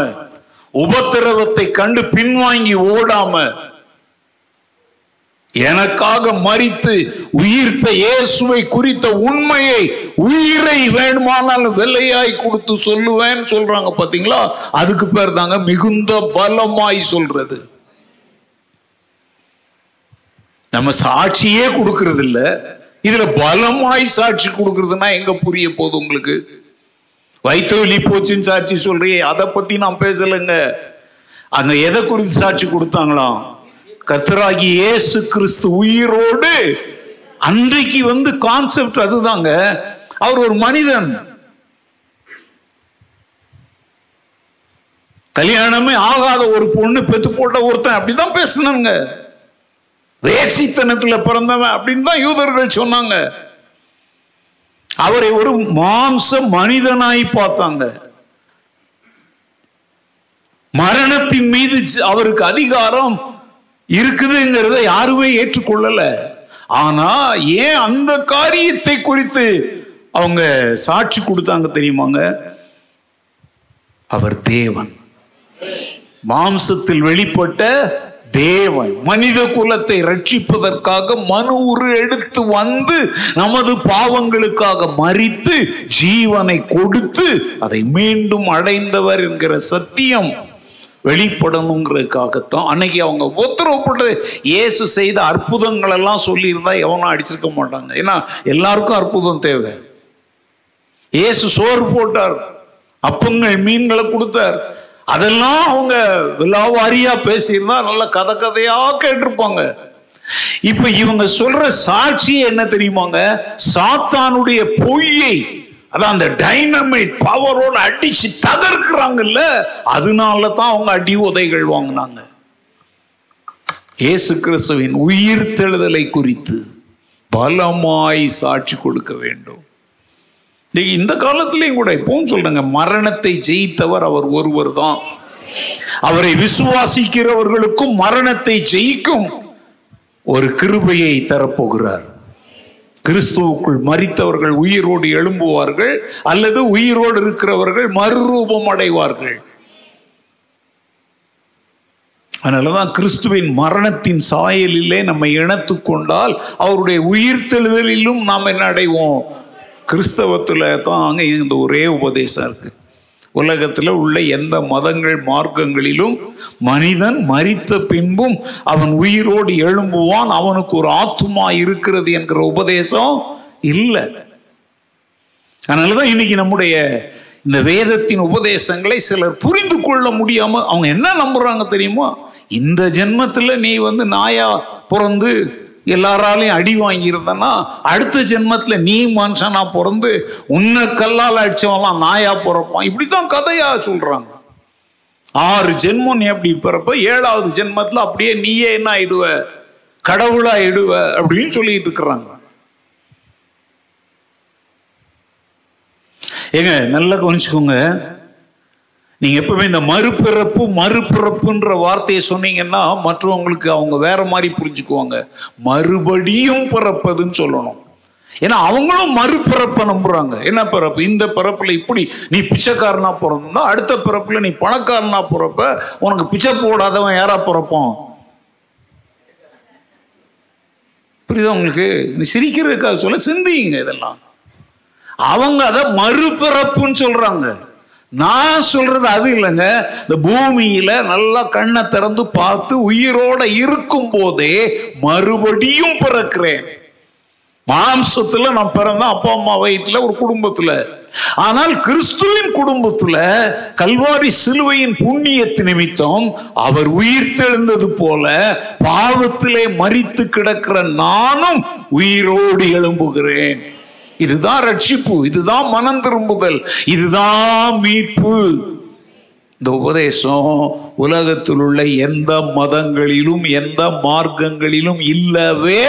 உபத்திரவத்தை கண்டு பின்வாங்கி ஓடாம எனக்காக மறித்து உயிர்த்த இயேசுவை குறித்த உண்மையை உயிரை வேணுமானாலும் வெள்ளையாய் கொடுத்து சொல்லுவேன் சொல்றாங்க பாத்தீங்களா? அதுக்கு பேர் தாங்க மிகுந்த பலமாய் சொல்றது. நம்ம சாட்சியே கொடுக்கறது இல்ல இதுல பலமாய் சாட்சி கொடுக்கறதுன்னா எங்க புரிய போகுது உங்களுக்கு? வைத்தவெளி போச்சுன்னு சாட்சி சொல்றியே அதை பத்தி நான் பேசலைங்க. அங்க எதை குறித்து சாட்சி கொடுத்தாங்களாம்? கத்தராகி ஏசு கிறிஸ்து உயிரோடு அன்றைக்கு வந்து கான்செப்ட் அதுதாங்க. அவர் ஒரு மனிதன். கல்யாணமே ஆகாத ஒரு பொண்ணு பெத்து போட்ட ஒருத்தன் அப்படிதான் பேசினாங்க. வேசித்தனத்துல பிறந்தவன் அப்படின்னு தான் யூதர்கள் சொன்னாங்க. அவரை ஒரு மாம்ச மனிதனாய் பார்த்தாங்க. மரணத்தின் மீது அவருக்கு அதிகாரம் இருக்குதுங்கிறத யாருமே ஏற்றுக்கொள்ளல. ஆனா ஏன் அந்த காரியத்தை குறித்து அவங்க சாட்சி கொடுத்தாங்க தெரியுமாங்க? அவர் தேவன். மாம்சத்தில் வெளிப்பட்ட தேவன் மனித குலத்தை ரட்சிப்பதற்காக மனு உரு எடுத்து வந்து நமது பாவங்களுக்காக மறித்து ஜீவனை கொடுத்து அதை மீண்டும் அடைந்தவர் என்கிற சத்தியம். வெளிப்படணுங்கிறதுக்காகத்தான். அன்னைக்கு அவங்க உத்தரவுப்பட்டு இயேசு செய்த அற்புதங்கள் எல்லாம் சொல்லியிருந்தா எவனும் அடிச்சிருக்க மாட்டாங்க. ஏன்னா எல்லாருக்கும் அற்புதம் தேவை. இயேசு சோறு போட்டார். அப்பங்கள் மீன்களை கொடுத்தார். அதெல்லாம் அவங்க விழாவாரியா பேசியிருந்தா நல்ல கதை கதையா கேட்டிருப்பாங்க. இப்ப இவங்க சொல்ற சாட்சி என்ன தெரியுமாங்க? சாத்தானுடைய பொய்யை அதான் அந்த டைனமைட் பவரோட அடிச்சு தகர்க்கிறாங்கல்ல அதனால தான் அவங்க அடி உதைகள் வாங்கினாங்க. இயேசு கிறிஸ்துவின் உயிர் தெழுதலை குறித்து பலமாய் சாட்சி கொடுக்க வேண்டும். இந்த காலத்திலையும் கூட இப்பவும் சொல்றேங்க மரணத்தை ஜெயித்தவர் அவர் ஒருவர் தான். அவரை விசுவாசிக்கிறவர்களுக்கும் மரணத்தை ஜெயிக்கும் ஒரு கிருபையை தரப்போகிறார். கிறிஸ்துவுக்குள் மறித்தவர்கள் உயிரோடு எழும்புவார்கள் அல்லது உயிரோடு இருக்கிறவர்கள் மறுரூபம் அடைவார்கள். அதனாலதான் கிறிஸ்துவின் மரணத்தின் சாயலிலே நம்மை இணைத்து கொண்டால் அவருடைய உயிர்த்தெழுதலிலும் நாம் என்ன அடைவோம்? கிறிஸ்தவத்தில் தான் அங்கே இந்த ஒரே உபதேசம் இருக்குது உலகத்தில் உள்ள எந்த மதங்கள் மார்க்கங்களிலும் மனிதன் மறித்த பின்பும் அவன் உயிரோடு எழும்புவான் அவனுக்கு ஒரு ஆத்துமா இருக்கிறது என்கிற உபதேசம் இல்லை. அதனாலதான் இன்னைக்கு நம்முடைய இந்த வேதத்தின் உபதேசங்களை சிலர் புரிந்து கொள்ள முடியாம அவங்க என்ன நம்புறாங்க தெரியுமா? இந்த ஜென்மத்தில் நீ வந்து நாயா பிறந்து எல்லாராலையும் அடி வாங்கியிருந்தனா அடுத்த ஜென்மத்தில் நீ மனுஷனா பிறந்து உன்னை கல்லால் அடிச்சவன்லாம் நாயா பிறப்பான். இப்படி தான் கதையாக சொல்கிறாங்க ஆறு ஜென்மம் நீ அப்படி பிறப்ப ஏழாவது ஜென்மத்தில் அப்படியே நீயே என்ன ஆயிடுவ? கடவுளா ஆயிடுவ? அப்படின்னு சொல்லிட்டு இருக்கிறாங்க. ஏங்க நல்லா கவனிச்சுக்கோங்க. நீங்க எப்பவுமே இந்த மறுபிறப்பு மறுபிறப்புன்ற வார்த்தையை சொன்னீங்கன்னா மற்றவங்களுக்கு அவங்க வேற மாதிரி புரிஞ்சுக்குவாங்க. மறுபடியும் பிறப்பதுன்னு சொல்லணும். ஏன்னா அவங்களும் மறுபிறப்பை நம்புறாங்க. என்ன பிறப்பு? இந்த பிறப்புல இப்படி நீ பிச்சைக்காரனா பிறந்தா அடுத்த பிறப்புல நீ பணக்காரனா பிறப்ப உனக்கு பிச்சை போடாதவன் யாரா பிறப்பான்? புரியுதா உங்களுக்கு? நீ சிரிக்கிறதுக்காக சொல்ல சிந்திங்க இதெல்லாம். அவங்க அதை மறுபிறப்புன்னு சொல்றாங்க. நான் சொல்றது அது இல்லைங்க. இந்த பூமியில நல்லா கண்ணை திறந்து பார்த்து உயிரோட இருக்கும் போதே மறுபடியும் பிறக்கிறேன். மாம்சத்துல நான் பிறந்த அப்பா அம்மா வயிற்றுல ஒரு குடும்பத்துல. ஆனால் கிறிஸ்துவின் குடும்பத்துல கல்வாரி சிலுவையின் புண்ணியத்து நிமித்தம் அவர் உயிர் தெழுந்தது போல பாவத்திலே மறித்து கிடக்கிற நானும் உயிரோடு எழும்புகிறேன். இதுதான் ரட்சிப்பு இதுதான் மனம் திரும்புதல் இதுதான் மீட்பு. இந்த உபதேசம் உலகத்தில் உள்ள எந்த மதங்களிலும் எந்த மார்க்கங்களிலும் இல்லவே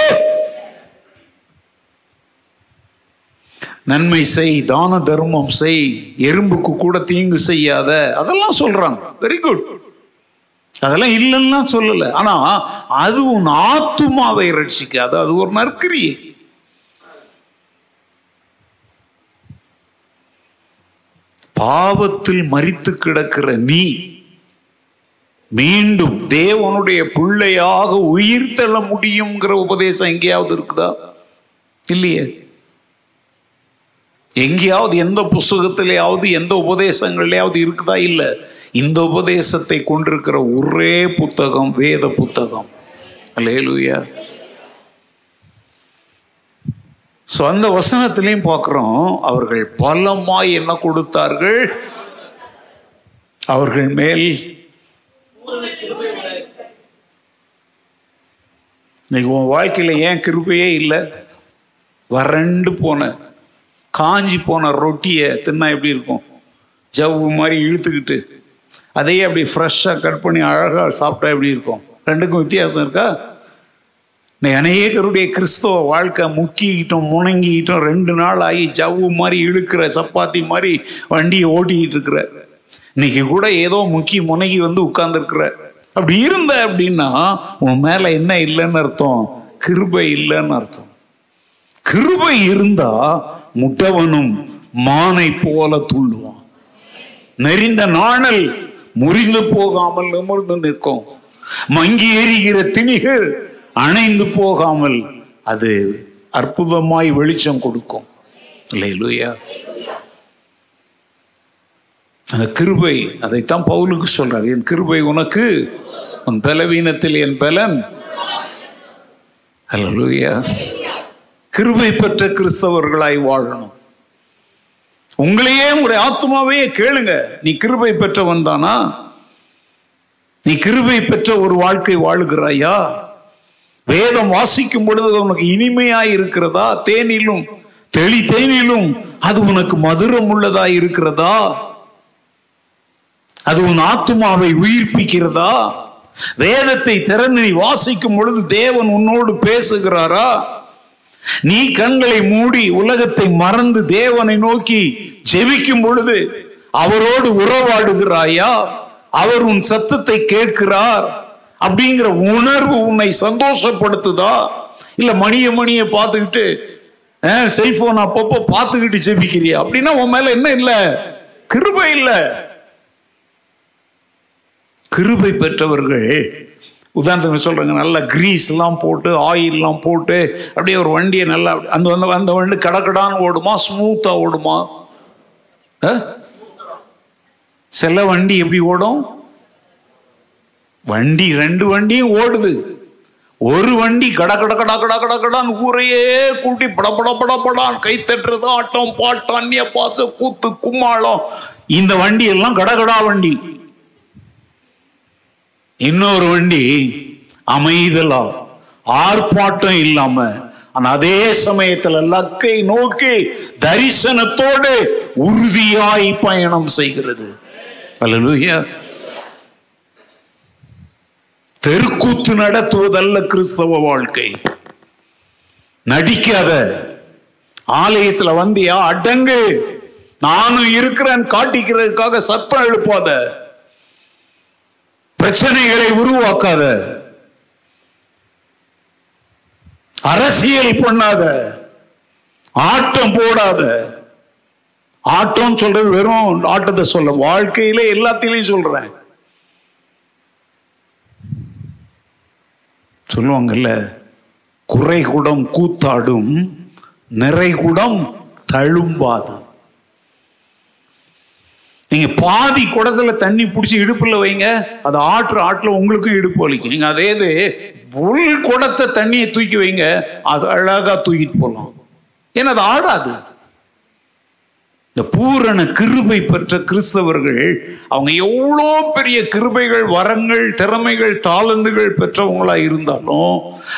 நன்மை செய் தான தர்மம் செய் எறும்புக்கு கூட தீங்கு செய்யாத. அதெல்லாம் சொல்றாங்க. வெரி குட் அதெல்லாம் இல்லைன்னா சொல்லலை. ஆனா அது உன் ஆத்துமாவை ரட்சிக்காது. அது ஒரு நற்கிரியை. பாவத்தில் மறித்து கிடக்கிற நீ மீண்டும் தேவனுடைய பிள்ளையாக உயிர் தள்ள முடியுங்கிற உபதேசம் எங்கேயாவது இருக்குதா? இல்லையே. எங்கேயாவது எந்த புஸ்தகத்திலேயாவது எந்த உபதேசங்கள்லயாவது இருக்குதா? இல்லை. இந்த உபதேசத்தை கொண்டிருக்கிற ஒரே புத்தகம் வேத புத்தகம். அல்லேலூயா. ஸோ அந்த வசனத்திலையும் பார்க்குறோம் அவர்கள் பலமாய் என்ன கொடுத்தார்கள்? அவர்கள் மேல் இன்னைக்கு உன் வாழ்க்கையில் ஏன் கிருபையே இல்லை? வறண்டு போன காஞ்சி போன ரொட்டியை தின்னா எப்படி இருக்கும்? ஜவ்வு மாதிரி இழுத்துக்கிட்டு அதையே அப்படி ஃப்ரெஷ்ஷாக கட் பண்ணி அழகாக சாப்பிட்டா எப்படி இருக்கும்? ரெண்டுக்கும் வித்தியாசம் இருக்கா? அநேகருடைய கிறிஸ்தவ வாழ்க்கை முக்கிக்கிட்டும் முணங்கிக்கிட்டும் ரெண்டு நாள் ஆகி ஜவ்வு மாதிரி இழுக்கிற சப்பாத்தி மாதிரி வண்டியை ஓட்டிக்கிட்டு இருக்கிற. இன்னைக்கு கூட ஏதோ முக்கி முனகி வந்து உட்கார்ந்துருக்குற. அப்படி இருந்த அப்படின்னா உன் மேல என்ன இல்லைன்னு அர்த்தம்? கிருபை இல்லைன்னு அர்த்தம். கிருபை இருந்தா முட்டவனும் மானை போல துள்ளுவான். நெறிந்த நாணல் முறிந்து போகாமல் நிமிர்ந்து நிற்கும். மங்கி எரிகிற திணிகள் அணைந்து போகாமல் அது அற்புதமாய் வெளிச்சம் கொடுக்கும். இல்லையா அந்த கிருபை அதைத்தான் பவுலுக்கு சொல்றார். என் கிருபை உனக்கு உன் பலவீனத்தில் என் பலன். அல்லேலூயா. கிருபை பெற்ற கிறிஸ்தவர்களாய் வாழணும். உங்களையே உங்களுடைய ஆத்மாவையே கேளுங்க. நீ கிருபை பெற்றவன் தானா? நீ கிருபை பெற்ற ஒரு வாழ்க்கை வாழுகிறாயா? வேதம் வாசிக்கும் பொழுது உனக்கு இனிமையாய் இருக்கிறதா? தேனிலும். தெளி தேனிலும். அது உனக்கு மதுரம் உள்ளதா இருக்கிறதா? அது உன் ஆத்துமாவை உயிர்ப்பிக்கிறதா? வேதத்தை திறந்து நீ வாசிக்கும் பொழுது தேவன் உன்னோடு பேசுகிறாரா? நீ கண்களை மூடி உலகத்தை மறந்து தேவனை நோக்கி ஜெபிக்கும் பொழுது அவரோடு உறவாடுகிறாயா? அவர் உன் சத்தத்தை கேட்கிறார். அப்படிங்கிற உணர்வு உன்னை சந்தோஷப்படுத்துதா? இல்ல மணிய மணிய பார்த்துக்கிட்டு செல்போன் அப்பப்போ பார்த்துக்கிட்டு ஜெபிக்கிறியா? அப்படின்னா உன் மேல என்ன இல்ல? கிருபை இல்ல. கிருபை பெற்றவர்கள் உதாரணத்துக்கு சொல்றேங்க நல்லா கிரீஸ் எல்லாம் போட்டு ஆயில் எல்லாம் போட்டு அப்படியே ஒரு வண்டியை நல்லா அந்த அந்த அந்த வண்டி கடக்கடான்னு ஓடுமா ஸ்மூத்தா ஓடுமா? அஹ்? சில வண்டி எப்படி ஓடும்? வண்டி ரெண்டு வண்டியும் ஓடுது. ஒரு வண்டி கட கட கட கட கட கடான் ஊரையே கூட்டி பட பட பட படான். கை தட்டுறது ஆட்டம் பாட்டம் அந்நிய பாச கூத்து கும்மாளம். இந்த வண்டி எல்லாம் கடகடா வண்டி. இன்னொரு வண்டி அமைதலா ஆர்ப்பாட்டம் இல்லாம ஆனா அதே சமயத்துல லக்கை நோக்கி தரிசனத்தோடு உறுதியாய் பயணம் செய்கிறது. அல்லேலூயா. தெருக்கூத்து நடத்துவதல்ல கிறிஸ்தவ வாழ்க்கை. நடிக்காத. ஆலயத்துல வந்தியா அடங்கு. நானும் இருக்கிறேன் காட்டிக்கிறதுக்காக சத்தம் எழுப்பாத. பிரச்சனைகளை உருவாக்காத. அரசியல் பண்ணாத. ஆட்டம் போடாத. ஆட்டம் சொல்றது வெறும் ஆட்டத்தை சொல்ல வாழ்க்கையில எல்லாத்திலையும் சொல்றேன். சொல்லுவாங்கல்ல குறைகுடம் கூத்தாடும் நிறைகுடம் தழும்பாது. நீங்க பாதி குடத்துல தண்ணி பிடிச்சி இடுப்புல வைங்க அது ஆற்று ஆற்றுல உங்களுக்கும் இடுப்பு வலிக்கும். நீங்க அதே இது உள் குடத்தை தண்ணியை தூக்கி வைங்க அது அழகா தூக்கிட்டு போகலாம். ஏன்னா அது ஆடாது. இந்த பூரண கிருபை பெற்ற கிறிஸ்தவர்கள் அவங்க எவ்வளோ பெரிய கிருபைகள் வரங்கள் திறமைகள் தாளந்துகள் பெற்றவங்களா இருந்தாலும்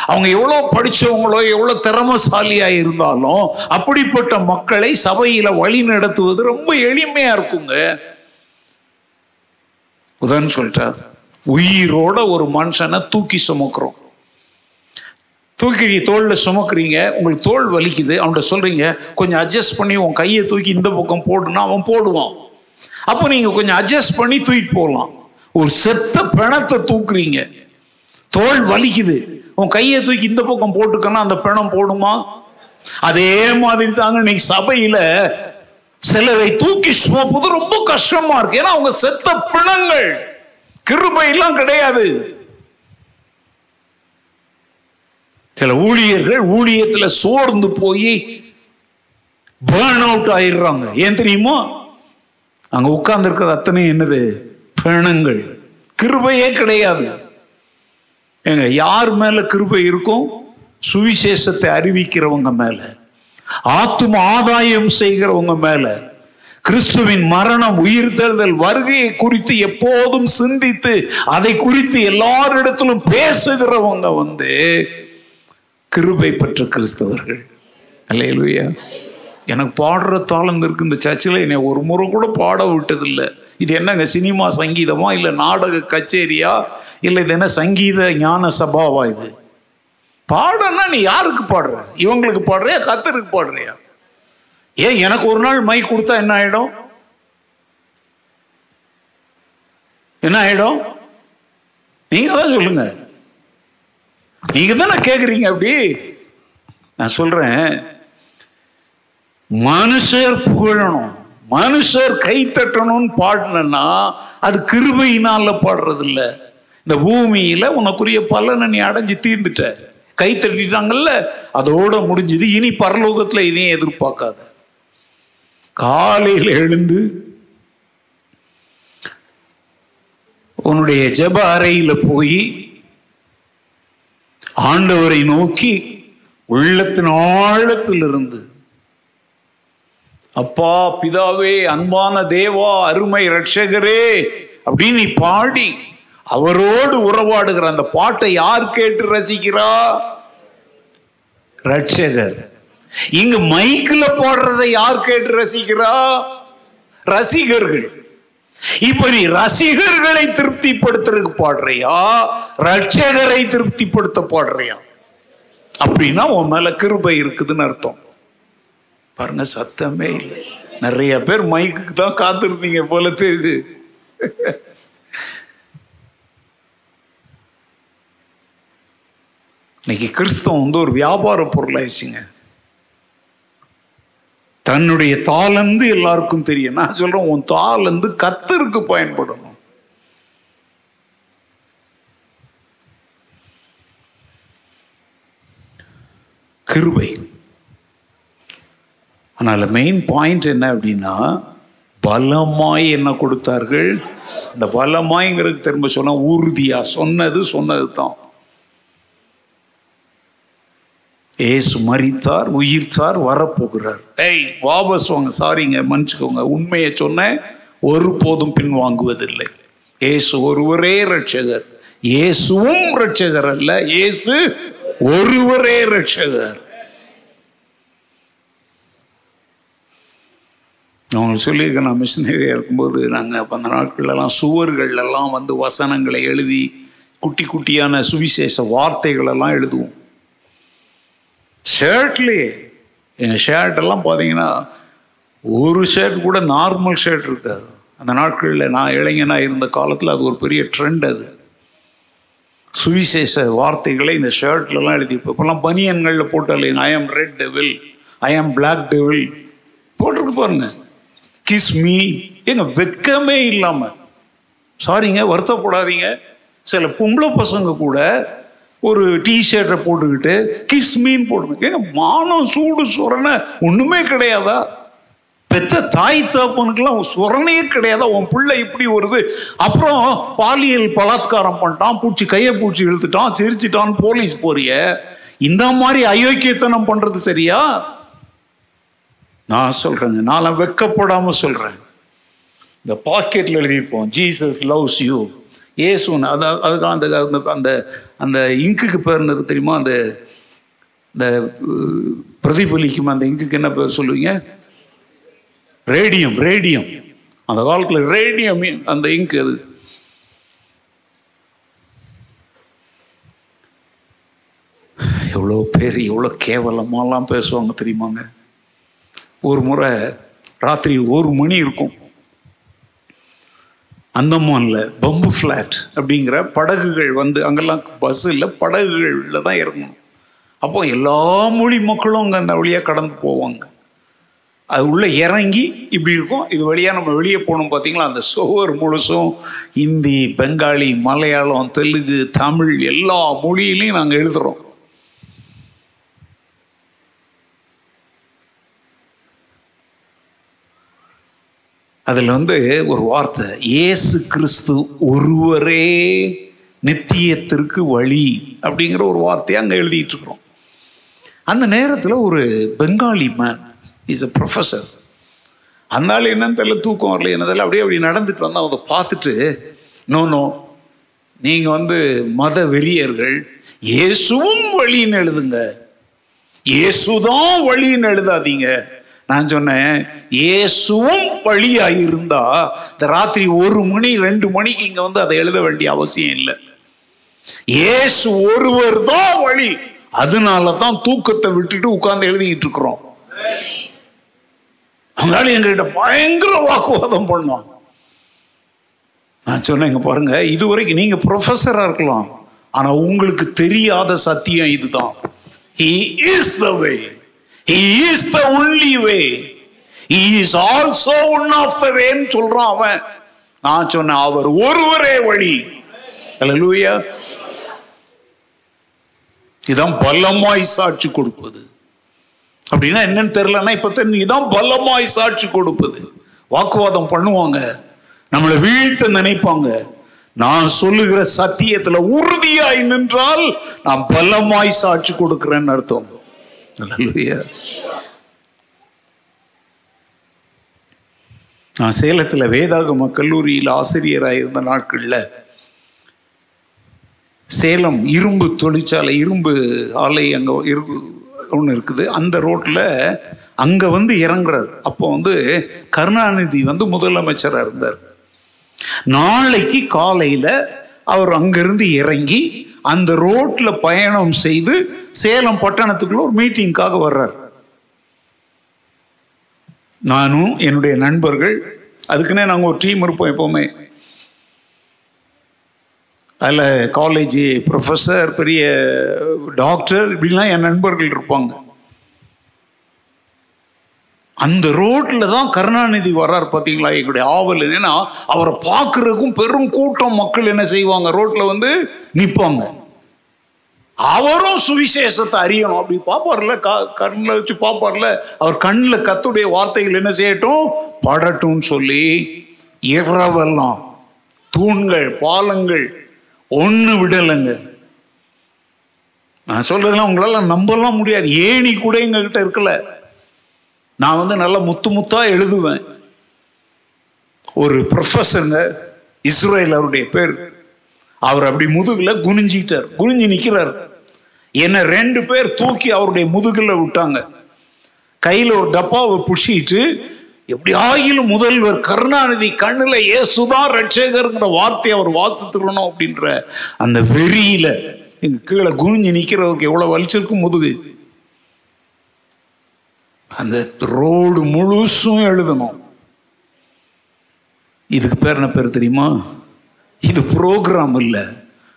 அவங்க எவ்வளோ படித்தவங்களோ எவ்வளோ திறமசாலியா இருந்தாலும் அப்படிப்பட்ட மக்களை சபையில் வழி நடத்துவது ரொம்ப எளிமையா இருக்குங்க. உதாரணம் சொல்லிட்டா உயிரோட ஒரு மனுஷனை தூக்கி சுமக்கிறோம். தூக்கி தோளில் சுமக்குறீங்க உங்களுக்கு தோல் வலிக்குது அவன்கிட்ட சொல்கிறீங்க கொஞ்சம் அட்ஜஸ்ட் பண்ணி உன் கையை தூக்கி இந்த பக்கம் போடுனா அவன் போடுவான். அப்போ நீங்கள் கொஞ்சம் அட்ஜஸ்ட் பண்ணி தூக்கிட்டு போகலாம். ஒரு செத்த பிணத்தை தூக்குறீங்க. தோல் வலிக்குது. உன் கையை தூக்கி இந்த பக்கம் போட்டுக்கன்னா அந்த பிணம் போடுமா? அதே மாதிரி தாங்க இன்னைக்கு சபையில் சிலரை தூக்கி சுமப்பது ரொம்ப கஷ்டமா இருக்கு. ஏன்னா அவங்க செத்த பிணங்கள். கிருபை எல்லாம் கிடையாது. சில ஊழியர்கள் ஊழியத்துல சோர்ந்து போய் பேர்ன் அவுட் ஆயிடுறாங்க. ஏன் தெரியுமோ? அங்க உட்கார்ந்து இருக்கிறது அத்தனை என்னது? பிணங்கள் கிருபையே கிடையாது. ஏங்க யார் மேல கிருபை இருக்கும்? சுவிசேஷத்தை அறிவிக்கிறவங்க மேல. ஆத்தும ஆதாயம் செய்கிறவங்க மேல. கிறிஸ்துவின் மரணம் உயிர் தேர்தல் வருகையை குறித்து எப்போதும் சிந்தித்து அதை குறித்து எல்லாரிடத்திலும் பேசுகிறவங்க வந்து கிருபை பெற்ற கிறிஸ்தவர்கள். அல்லையா எனக்கு பாடுற தாளம் இருக்கு இந்த சர்ச்சில் என்னை ஒரு முறை கூட பாட விட்டதில்லை. இது என்னங்க சினிமா சங்கீதமா இல்லை நாடக கச்சேரியா இல்லை இது என்ன சங்கீத ஞான சபாவா இது? பாடனா நீ யாருக்கு பாடுற? இவங்களுக்கு பாடுறியா கத்தருக்கு பாடுறியா? ஏன் எனக்கு ஒரு நாள் மை கொடுத்தா என்ன ஆயிடும்? என்ன ஆயிடும்? நீங்க தான் சொல்லுங்க. நீங்க தானே கேக்குறீங்க அப்படி? நான் சொல்றேன் மனுஷர் புகழணும் மனுஷர் கை தட்டணும்னு பாடினா அது கிருபையினால பாடுறது இல்ல இந்த பூமியில உனக்குரிய பலனை நீ அடைஞ்சு தீர்ந்துட்ட கை தட்டிட்டாங்கல்ல அதோட முடிஞ்சது இனி பரலோகத்துல இதையும் எதிர்பார்க்காத. காலையில் எழுந்து உன்னுடைய ஜெப அறையில போய் ஆண்டவரை நோக்கி உள்ளத்தின் ஆழத்திலிருந்து அப்பா பிதாவே அன்பான தேவா அருமை ரட்சகரே அப்படின்னு நீ பாடி அவரோடு உறவாடுகிற அந்த பாட்டை யார் கேட்டு ரசிக்கிறா? ரட்சகர் இங்கு மைக்கில் பாடுறதை யார் கேட்டு ரசிக்கிறா? ரசிகர்கள். இப்ப நீ ரசிகர்களை திருப்திப்படுத்துறதுக்கு பாடுறியா? ரட்சகரை திருப்திப்படுத்த பாடுறியா? அப்படின்னா உன் மேல கிருபை இருக்குதுன்னு அர்த்தம். பாருங்க சத்தமே இல்லை. நிறைய பேர் மைக்குக்கு தான் காத்திருந்தீங்க போல தெரியுது. இன்னைக்கு கிறிஸ்தவம் வந்து ஒரு வியாபார பொருளாயிடுச்சுங்க தன்னுடைய தாளந்து எல்லாருக்கும் தெரியும். நான் சொல்றேன் உன் தாளந்து கத்தருக்கு பயன்படணும். கிருவை ஆனால் மெயின் பாயிண்ட் என்ன அப்படின்னா பலமாய் என்ன கொடுத்தார்கள்? இந்த பலமாய்ங்கிறது திரும்ப சொன்னால் உறுதியாக சொன்னது சொன்னது தான் ஏசு மறித்தார் உயிர்த்தார் வரப்போகிறார். ஏய் வாபஸ் வாங்க சாரிங்க மன்னிச்சுக்கோங்க. உண்மையை சொன்ன ஒருபோதும் பின் வாங்குவதில்லை. ஏசு ஒருவரே ரட்சகர் இயேசுவும் ரட்சகர் அல்ல இயேசு ஒருவரே ரட்சகர் அவங்க உங்களுக்கு சொல்லியிருக்கேன் நான் மிஷினரியாக இருக்கும்போது நாங்கள் அந்த நாட்களெல்லாம் சுவர்கள் எல்லாம் வந்து வசனங்களை எழுதி குட்டி குட்டியான சுவிசேஷ வார்த்தைகளெல்லாம் எழுதுவோம். ஷர்ட்லேயே எங்கள் ஷர்ட்டெல்லாம் பார்த்தீங்கன்னா ஒரு ஷர்ட் கூட நார்மல் ஷர்ட் இருக்காது. அந்த நாட்களில் நான் இளைஞனாக இருந்த காலத்தில் அது ஒரு பெரிய ட்ரெண்ட் அது. சுவிசேஷ வார்த்தைகளை இந்த ஷர்ட்லலாம் எழுதி இப்போல்லாம் பனியன்களில் போட்டாலே ஐ ஆம் ரெட் டெவில் ஐ ஆம் பிளாக் டெவில் போட்டிருக்கு பாருங்க. கிஸ் மீ ஏங்க வெக்கமே இல்லாமல் சாரிங்க வருத்தப்படாதீங்க. சில பொம்பளை பசங்க கூட ஒரு டிஷர்ட்டை போட்டுக்கிட்டு கிஸ் மீன் போட்டுருக்கு மானம் சூடு சுரணை ஒன்றுமே கிடையாதா? பெத்த தாய் தகப்பனுக்கெல்லாம் சுரணையே கிடையாதா? உன் பிள்ளை இப்படி வருது. அப்புறம் பாலியல் பலாத்காரம் பண்ணிட்டான் பூச்சி கையை பூச்சி இழுத்துட்டான் சிரிச்சிட்டான் போலீஸ் போறிய. இந்த மாதிரி அயோக்கியத்தனம் பண்றது சரியா? நான் சொல்றேங்க நான் வெக்கப்படாம சொல்றேன். இந்த பாக்கெட்ல எழுதியிருப்போம் ஜீசஸ் லவ்ஸ் யூ ஏசுன்னு அது அதுக்கு அந்த அந்த அந்த அந்த இங்குக்கு பேர் இருந்தது தெரியுமா? அந்த இந்த பிரதிபலிக்கும் அந்த இங்குக்கு என்ன பேர் சொல்லுவீங்க? Radium radium. அந்த காலத்தில் ரேடியம் அந்த இங்க் அது. எவ்வளோ பேர் எவ்வளோ கேவலமாலாம் பேசுவாங்க தெரியுமாங்க? ஒரு முறை ராத்திரி ஒரு மணி இருக்கும். அந்தமான்ல பம்பு ஃப்ளாட் அப்படிங்கிற படகுகள் வந்து அங்கெல்லாம் பஸ் இல்லை படகுகளில் தான் இறங்கணும். அப்போ எல்லா மொழி மக்களும் அங்கே அந்த வழியாக கடந்து போவாங்க. அது உள்ள இறங்கி இப்படி இருக்கும். இது வழியாக நம்ம வெளியே போகணும் பார்த்தீங்களா அந்த சுவர் முழுசும் ஹிந்தி பெங்காலி மலையாளம் தெலுங்கு தமிழ் எல்லா மொழியிலையும் நாங்கள் எழுதுகிறோம் அதில் வந்து ஒரு வார்த்தை ஏசு கிறிஸ்து ஒருவரே நித்தியத்திற்கு வழி அப்படிங்கிற ஒரு வார்த்தையை அங்கே எழுதிட்டுருக்குறோம் அந்த நேரத்தில் ஒரு Bengali man is a professor அந்த என்னன்னு தெரியல தூக்கம் வரல என்னதில் அப்படியே அப்படி நடந்துட்டு வந்தால் அதை பார்த்துட்டு நோ நோ நீங்கள் வந்து மத வெறியர்கள் இயேசுவும் வழின்னு எழுதுங்க. இயேசுதான் வழின்னு எழுதாதீங்க. நான் சொன்னேன் இயேசுவும் வழியா இருந்தா இந்த ராத்திரி ஒரு மணி ரெண்டு மணிக்கு இங்க வந்து அதை எழுத வேண்டிய அவசியம் இல்லை. இயேசு ஒருவர் தான் வழி. அதனால தான் தூக்கத்தை விட்டுட்டு உட்கார்ந்து எழுதிக்கிட்டு இருக்கிறோம். அவங்களால எங்ககிட்ட பயங்கர வாக்குவாதம் பண்ணோம் நான் சொன்னேன் இங்க பாருங்க இதுவரைக்கும் நீங்க ப்ரொஃபஸரா இருக்கலாம். ஆனா உங்களுக்கு தெரியாத சத்தியம் இதுதான். He is the way He is the only way. He is also one of the way சொல்றான் அவன். நான் சொன்னேன் அவர் ஒருவரே வழி. லூயா இதான் பலமாய் சாட்சி கொடுப்பது. அப்படின்னா என்னன்னு தெரியலன்னா இப்ப தெரிஞ்சு இதான் பலமாய் சாட்சி கொடுப்பது. வாக்குவாதம் பண்ணுவாங்க. நம்மளை வீழ்த்த நினைப்பாங்க. நான் சொல்லுகிற சத்தியத்துல உறுதியாய் நின்றால் நான் பலமாய் சாட்சி கொடுக்கிறேன்னு அர்த்தம். நான் சேலத்தில் வேதாகம கல்லூரியில் ஆசிரியராக இருந்த நாட்களில் சேலம் இரும்பு தொழிற்சாலை இரும்பு ஆலை அங்கே இரு ஒன்று இருக்குது. அந்த ரோட்டில் அங்கே வந்து இறங்குறார். அப்போ வந்து கருணாநிதி வந்து முதலமைச்சராக இருந்தார். நாளைக்கு காலையில் அவர் அங்கிருந்து இறங்கி அந்த ரோட்டில் பயணம் செய்து சேலம் பட்டணத்துக்குள்ள ஒரு மீட்டிங்காக வர்றார். நானும் என்னுடைய நண்பர்கள் அதுக்குன்னே நாங்கள் ஒரு டீம் இருப்போம் எப்போவுமே. அதில் காலேஜ் ப்ரொஃபஸர் பெரிய டாக்டர் இப்படிலாம் என் நண்பர்கள் இருப்பாங்க. அந்த ரோட்டில் தான் கருணாநிதி வர்றார் பார்த்தீங்களா எங்களுடைய ஆவல் என்னன்னா அவரை பார்க்குறதுக்கும் பெரும் கூட்டம் மக்கள் என்ன செய்வாங்க? ரோட்டில் வந்து நிற்பாங்க அவரும் சுவிசேஷத்தை அறியணும். அப்படி பார்ப்பார்ல கண்ணில் வச்சு பார்ப்பார்ல அவர் கண்ணில் கத்துடைய வார்த்தைகள் என்ன செய்யட்டும்? படட்டும்னு சொல்லி இரவெல்லாம் தூண்கள் பாலங்கள் ஒன்று விடலைங்க. நான் சொல்றதுலாம் உங்களால நம்பலாம் முடியாது. ஏணி கூட எங்ககிட்ட இருக்கல. நான் வந்து நல்லா முத்து முத்தா எழுதுவேன். ஒரு ப்ரொஃபஸருங்க இஸ்ரேல் அவருடைய பேர். அவர் அப்படி முதுகுல குனிஞ்சிட்டார் குனிஞ்சு நிக்கிறார். என்ன ரெண்டு பேர் தூக்கி அவருடைய முதுகுல விட்டாங்க. கையில ஒரு டப்பாவை புடிச்சிட்டு எப்படி ஆகிலும் முதல்வர் கருணாநிதி கண்ணுல ஏசுதான் ரட்சகருங்கிற வார்த்தையை அவர் வாசித்துக்கணும் அப்படின்ற அந்த வெறியில எங்க கீழே குனிஞ்சு நிக்கிறவருக்கு எவ்வளவு வலிச்சிருக்கும் முதுகு. அந்த ரோடு முழுசும் எழுதணும். இதுக்கு பேர் என்ன பேர் தெரியுமா? இது ப்ரோக்ராம் இல்லை.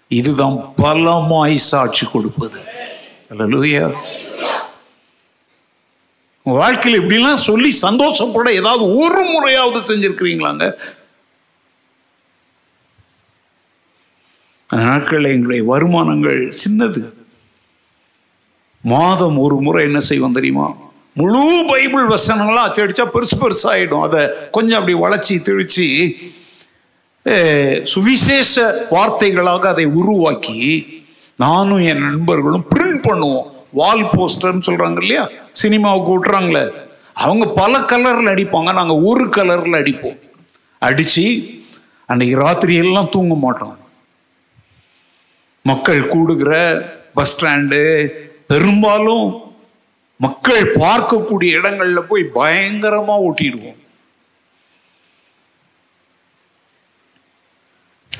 இதுதான் பலமாய் சாட்சி கொடுப்பது. அல்லேலூயா உங்க வாழ்க்கையில் இப்படிலாம் சொல்லி சந்தோஷப்பட ஏதாவது ஒரு முறையாவது செஞ்சிருக்கிறீங்களாங்க? அந்த நாட்களில் எங்களுடைய வருமானங்கள் சின்னது. மாதம் ஒரு முறை என்ன செய்வோம் தெரியுமா? முழு பைபிள் வசனங்களாம் அச்சடிச்சா பெருசு பெருசாயிடும். அதை கொஞ்சம் அப்படி வளைச்சி திழிச்சு சுவிசேஷ வார்த்தைகளாக அதை உருவாக்கி நானும் என் நண்பர்களும் பிரிண்ட் பண்ணுவோம். வால் போஸ்டர்னு சொல்கிறாங்க இல்லையா? சினிமாவுக்கு விட்டுறாங்களே. அவங்க பல கலரில் அடிப்பாங்க. நாங்கள் ஒரு கலரில் அடிப்போம். அடித்து அன்னைக்கு ராத்திரி எல்லாம் தூங்க மாட்டோம். மக்கள் கூடுகிற பஸ் ஸ்டாண்டு பெரும்பாலும் மக்கள் பார்க்கக்கூடிய இடங்களில் போய் பயங்கரமாக ஓட்டிடுவோம்.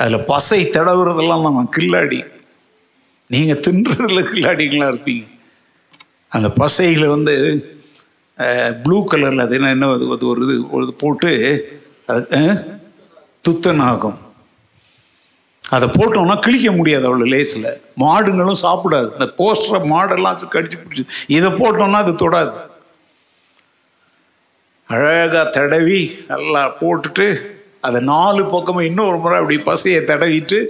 அதில் பசை தடவுறதெல்லாம் நம்ம கில்லாடி. நீங்கள் தின்றதில் கில்லாடிகளா இருப்பீங்க. அந்த பசையில் வந்து ப்ளூ கலரில் அது என்ன என்ன அது அது ஒரு இது ஒரு இது போட்டு அது துத்தனாகும் அதை போட்டோம்னா கிழிக்க முடியாது அவ்வளோ லேஸில். மாடுங்களும் சாப்பிடாது. இந்த போஸ்டரை மாடெல்லாம் கடிச்சு பிடிச்சி இதை போட்டோம்னா அது தொடாது. அழகாக தடவி நல்லா போட்டுட்டு அதை நாலு பக்கமும் இன்னொரு முறை அப்படி பசையை தடவிட்டு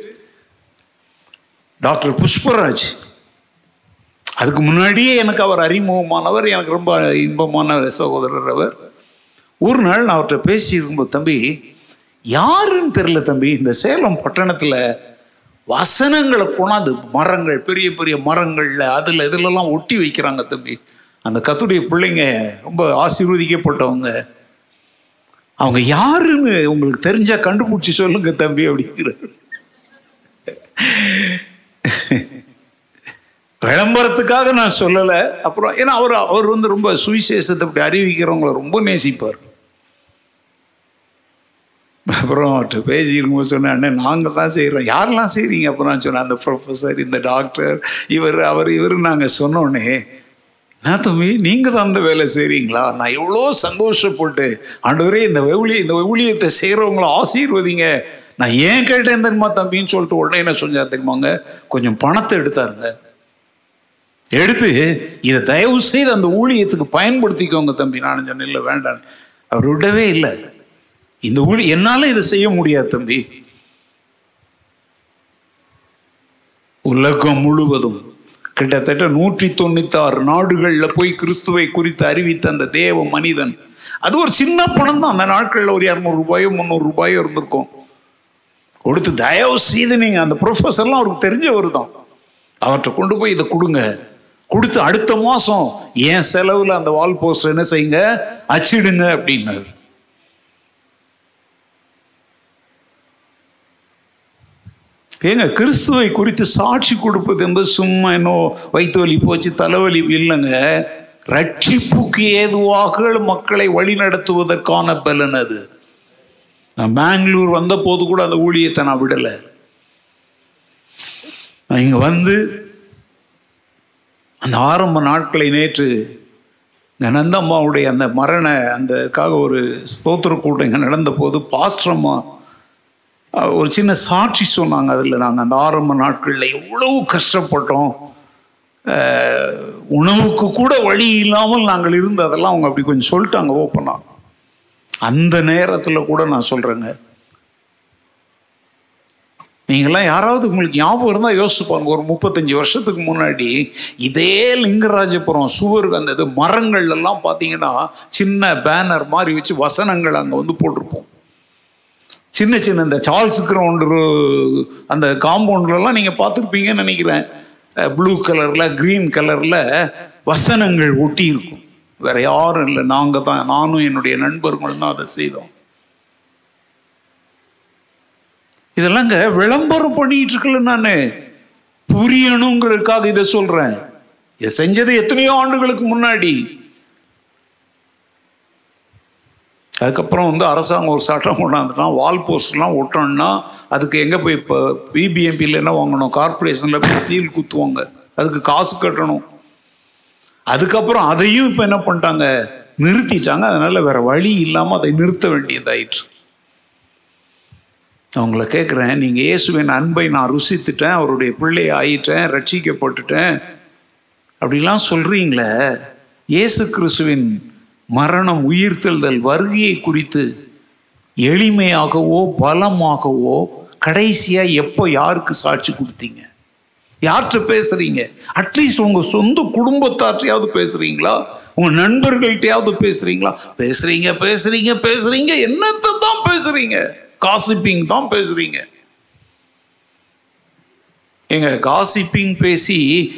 டாக்டர் புஷ்பராஜ் அதுக்கு முன்னாடியே எனக்கு அவர் அறிமுகமானவர் எனக்கு ரொம்ப இன்பமான சகோதரர் அவர். ஒரு நாள் நான் அவர்கிட்ட பேசியிருக்கும்போது தம்பி யாருன்னு தெரியல தம்பி இந்த சேலம் பட்டணத்தில் வசனங்களை கொண்டாந்து மரங்கள் பெரிய பெரிய மரங்களில் அதில் இதுலலாம் ஒட்டி வைக்கிறாங்க தம்பி. அந்த கத்துடைய பிள்ளைங்க ரொம்ப ஆசீர்வதிக்கப்பட்டவங்க. அவங்க யாருன்னு உங்களுக்கு தெரிஞ்சா கண்டுபிடிச்சி சொல்லுங்க தம்பி அப்படிங்கிறார் விளம்பரத்துக்காக நான் சொல்லலை. அப்புறம் ஏன்னா அவர் அவர் வந்து ரொம்ப சுவிசேஷத்தை அப்படி அறிவிக்கிறவங்கள ரொம்ப நேசிப்பார். அப்புறம் அவர்கிட்ட பேசியிருக்கும்போது சொன்னேன் அண்ணன் நாங்கள் தான் செய்கிறோம் யாரெல்லாம் செய்கிறீங்க அப்புறம் நான் சொன்னேன் அந்த ப்ரொஃபஸர் இந்த டாக்டர் இவர் அவர் இவர் நாங்கள் சொன்னோன்னே நான் தம்பி நீங்கள் தான் அந்த வேலை செய்கிறீங்களா நான் எவ்வளோ சந்தோஷப்பட்டு ஆண்டவரே இந்த வெவுளிய இந்த ஊழியத்தை செய்கிறவங்கள ஆசீர்வதிங்க. நான் ஏன் கேட்டேன் தெரியுமா தம்பின்னு சொல்லிட்டு உடனே என்ன செஞ்சா தெரியுமாங்க கொஞ்சம் பணத்தை எடுத்தாருங்க. எடுத்து இதை தயவு செய்து அந்த ஊழியத்துக்கு பயன்படுத்திக்கோங்க தம்பி. நான் சொன்னேன் இல்லை வேண்டாம். அவர் விடவே இல்லை. இந்த ஊழி என்னால் இதை செய்ய முடியாது தம்பி. உலகம் முழுவதும் கிட்டத்தட்ட நூற்றி தொண்ணூத்தி ஆறு போய் கிறிஸ்துவை குறித்து அறிவித்த அந்த தேவ மனிதன். அது ஒரு சின்ன பணம் தான் அந்த நாட்களில் ஒரு இரநூறு ரூபாயோ முந்நூறு ரூபாயோ இருந்திருக்கும். கொடுத்து தயவு செய்து நீங்கள் அந்த ப்ரொஃபஸர்லாம் அவருக்கு தெரிஞ்சவர் தான். அவர்கிட்ட கொண்டு போய் இதை கொடுங்க. கொடுத்து அடுத்த மாதம் என் செலவில் அந்த வால் போஸ்டர் என்ன செய்யுங்க? அச்சிடுங்க அப்படின்னாரு. ஏங்க கிறிஸ்துவை குறித்து சாட்சி கொடுப்பது என்பது சும்மா என்னோ வயிற்று வலி போச்சு தலைவலி இல்லைங்க. ரட்சிப்புக்கு ஏதுவாக மக்களை வழிநடத்துவதற்கான பலன் அது. நான் பெங்களூர் வந்த போது கூட அந்த ஊழியத்தை நான் விடலை. நான் இங்கே வந்து அந்த ஆரம்ப நாட்களை நேற்று நந்தம்மாவுடைய அந்த மரண அந்தக்காக ஒரு ஸ்தோத்திர கூட்டம் இங்கே நடந்த போது பாஸ்டரம்மா ஒரு சின்ன சாட்சி சொன்னாங்க அதில் நாங்கள் அந்த ஆரம்ப நாட்களில் எவ்வளவு கஷ்டப்பட்டோம். உணவுக்கு கூட வழி இல்லாமல் நாங்கள் இருந்து அதெல்லாம் அவங்க அப்படி கொஞ்சம் சொல்லிட்டாங்க ஓப்பனா. அந்த நேரத்தில் கூட நான் சொல்கிறேங்க நீங்களாம் யாராவது உங்களுக்கு ஞாபகம் இருந்தால் யோசிப்பாங்க ஒரு முப்பத்தஞ்சு வருஷத்துக்கு முன்னாடி இதே லிங்கராஜபுரம் சுவருக்கு அந்த இது மரங்கள் எல்லாம் பார்த்தீங்கன்னா சின்ன பேனர் மாதிரி வச்சு வசனங்கள் அங்கே வந்து போட்டிருப்போம். சின்ன சின்ன இந்த சார்ல்ஸ் கிரவுண்டு அந்த காம்பவுண்ட்லலாம் நீங்கள் பார்த்துருப்பீங்கன்னு நினைக்கிறேன். ப்ளூ கலரில் க்ரீன் கலரில் வசனங்கள் ஒட்டி இருக்கும் வேற யாரும் இல்லை. நாங்கள் தான் நானும் என்னுடைய நண்பர்களும் தான் அதை செய்தோம். இதெல்லாங்க விளம்பரம் பண்ணிட்டு இருக்கல நான். புரியணுங்கிறதுக்காக இதை சொல்றேன். இதை செஞ்சது எத்தனையோ ஆண்டுகளுக்கு முன்னாடி. அதுக்கப்புறம் வந்து அரசாங்கம் ஒரு சட்டம் கொண்டாந்துட்டா வால் போஸ்ட்லாம் ஒட்டணும்னா அதுக்கு எங்கே போய் இப்போ பிபிஎம்பியில் என்ன வாங்கணும்? கார்பரேஷனில் போய் சீல் குத்துவாங்க. அதுக்கு காசு கட்டணும். அதுக்கப்புறம் அதையும் இப்போ என்ன பண்ணிட்டாங்க? நிறுத்திட்டாங்க. அதனால் வேற வழி இல்லாமல் அதை நிறுத்த வேண்டியதாயிற்று. அவங்கள கேட்குறேன் நீங்கள் இயேசுவின் அன்பை நான் ருசித்துட்டேன். அவருடைய பிள்ளை ஆயிட்டேன். ரட்சிக்கப்பட்டுட்டேன். அப்படிலாம் சொல்கிறீங்களே இயேசு கிறிஸ்துவின் மரணம் உயிர்த்தெழுதல் வருகையை குறித்து எளிமையாகவோ பலமாகவோ கடைசியாக எப்போ யாருக்கு சாட்சி கொடுத்தீங்க? யார்கிட்ட பேசுகிறீங்க அட்லீஸ்ட் உங்கள் சொந்த குடும்பத்தாற்றையாவது பேசுகிறீங்களா உங்கள் நண்பர்கள்ட்டையாவது பேசுகிறீங்களா பேசுகிறீங்க பேசுகிறீங்க பேசுகிறீங்க என்னத்தை தான் பேசுகிறீங்க காசிப்பிங் தான் பேசுகிறீங்க எங்க காசிப்பிங் பேசி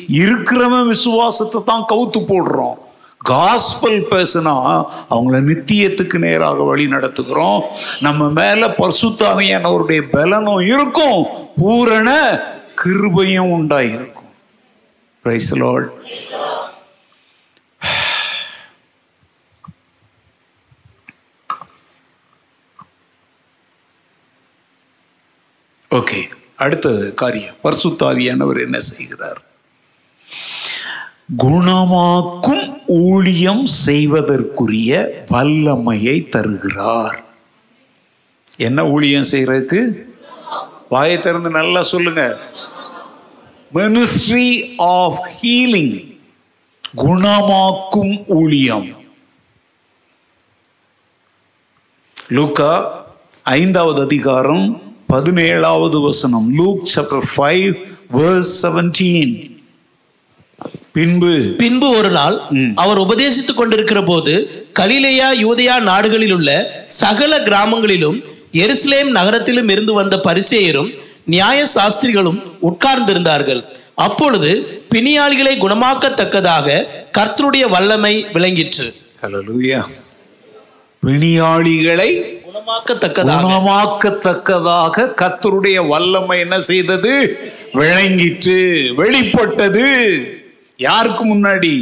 இருக்கிறவன் விசுவாசத்தை தான் கவுத்து போடுறோம். காஸ்பல் பேசுனா அவங்கள நித்தியத்துக்கு நேராக வழி நடத்துகிறோம். நம்ம மேல பர்சுத்தாமையானவருடைய பலனும் இருக்கும். பூரண கிருபையும் உண்டாயிருக்கும். ஓகே அடுத்தது காரியம். பரிசுத்தாவியானவர் என்ன செய்கிறார்? குணமாக்கும் ஊழியம் செய்வதற்குரிய வல்லமையை தருகிறார். என்ன ஊழியம் செய்யறதுக்கு வாயை திறந்து நல்லா சொல்லுங்க. மினிஸ்ட்ரி ஆஃப் ஹீலிங் குணமாக்கும் ஊழியம். லூக்கா ஐந்தாவது அதிகாரம் பதினேழாவது வசனம். Luke chapter five verse seventeen பின்பு பின்பு ஒரு நாள் அவர் உபதேசித்துக் கொண்டிருக்கிற போது கலிலேயா யூதயா நாடுகளில் உள்ள சகல கிராமங்களிலும் எருசலேம் நகரத்திலும் இருந்து வந்த பரிசேயரும் நியாய சாஸ்திரிகளும் உட்கார்ந்திருந்தார்கள். அப்பொழுது பிணியாளிகளை குணமாக்கத்தக்கதாக கர்த்தருடைய வல்லமை விளங்கிற்று. பிணியாளிகளை குணமாக்கத்தக்கதாக. குணமாக்கத்தக்கதாக கர்த்தருடைய வல்லமை என்ன செய்தது? விளங்கிற்று வெளிப்பட்டது. யாருக்கு முன்னாடி?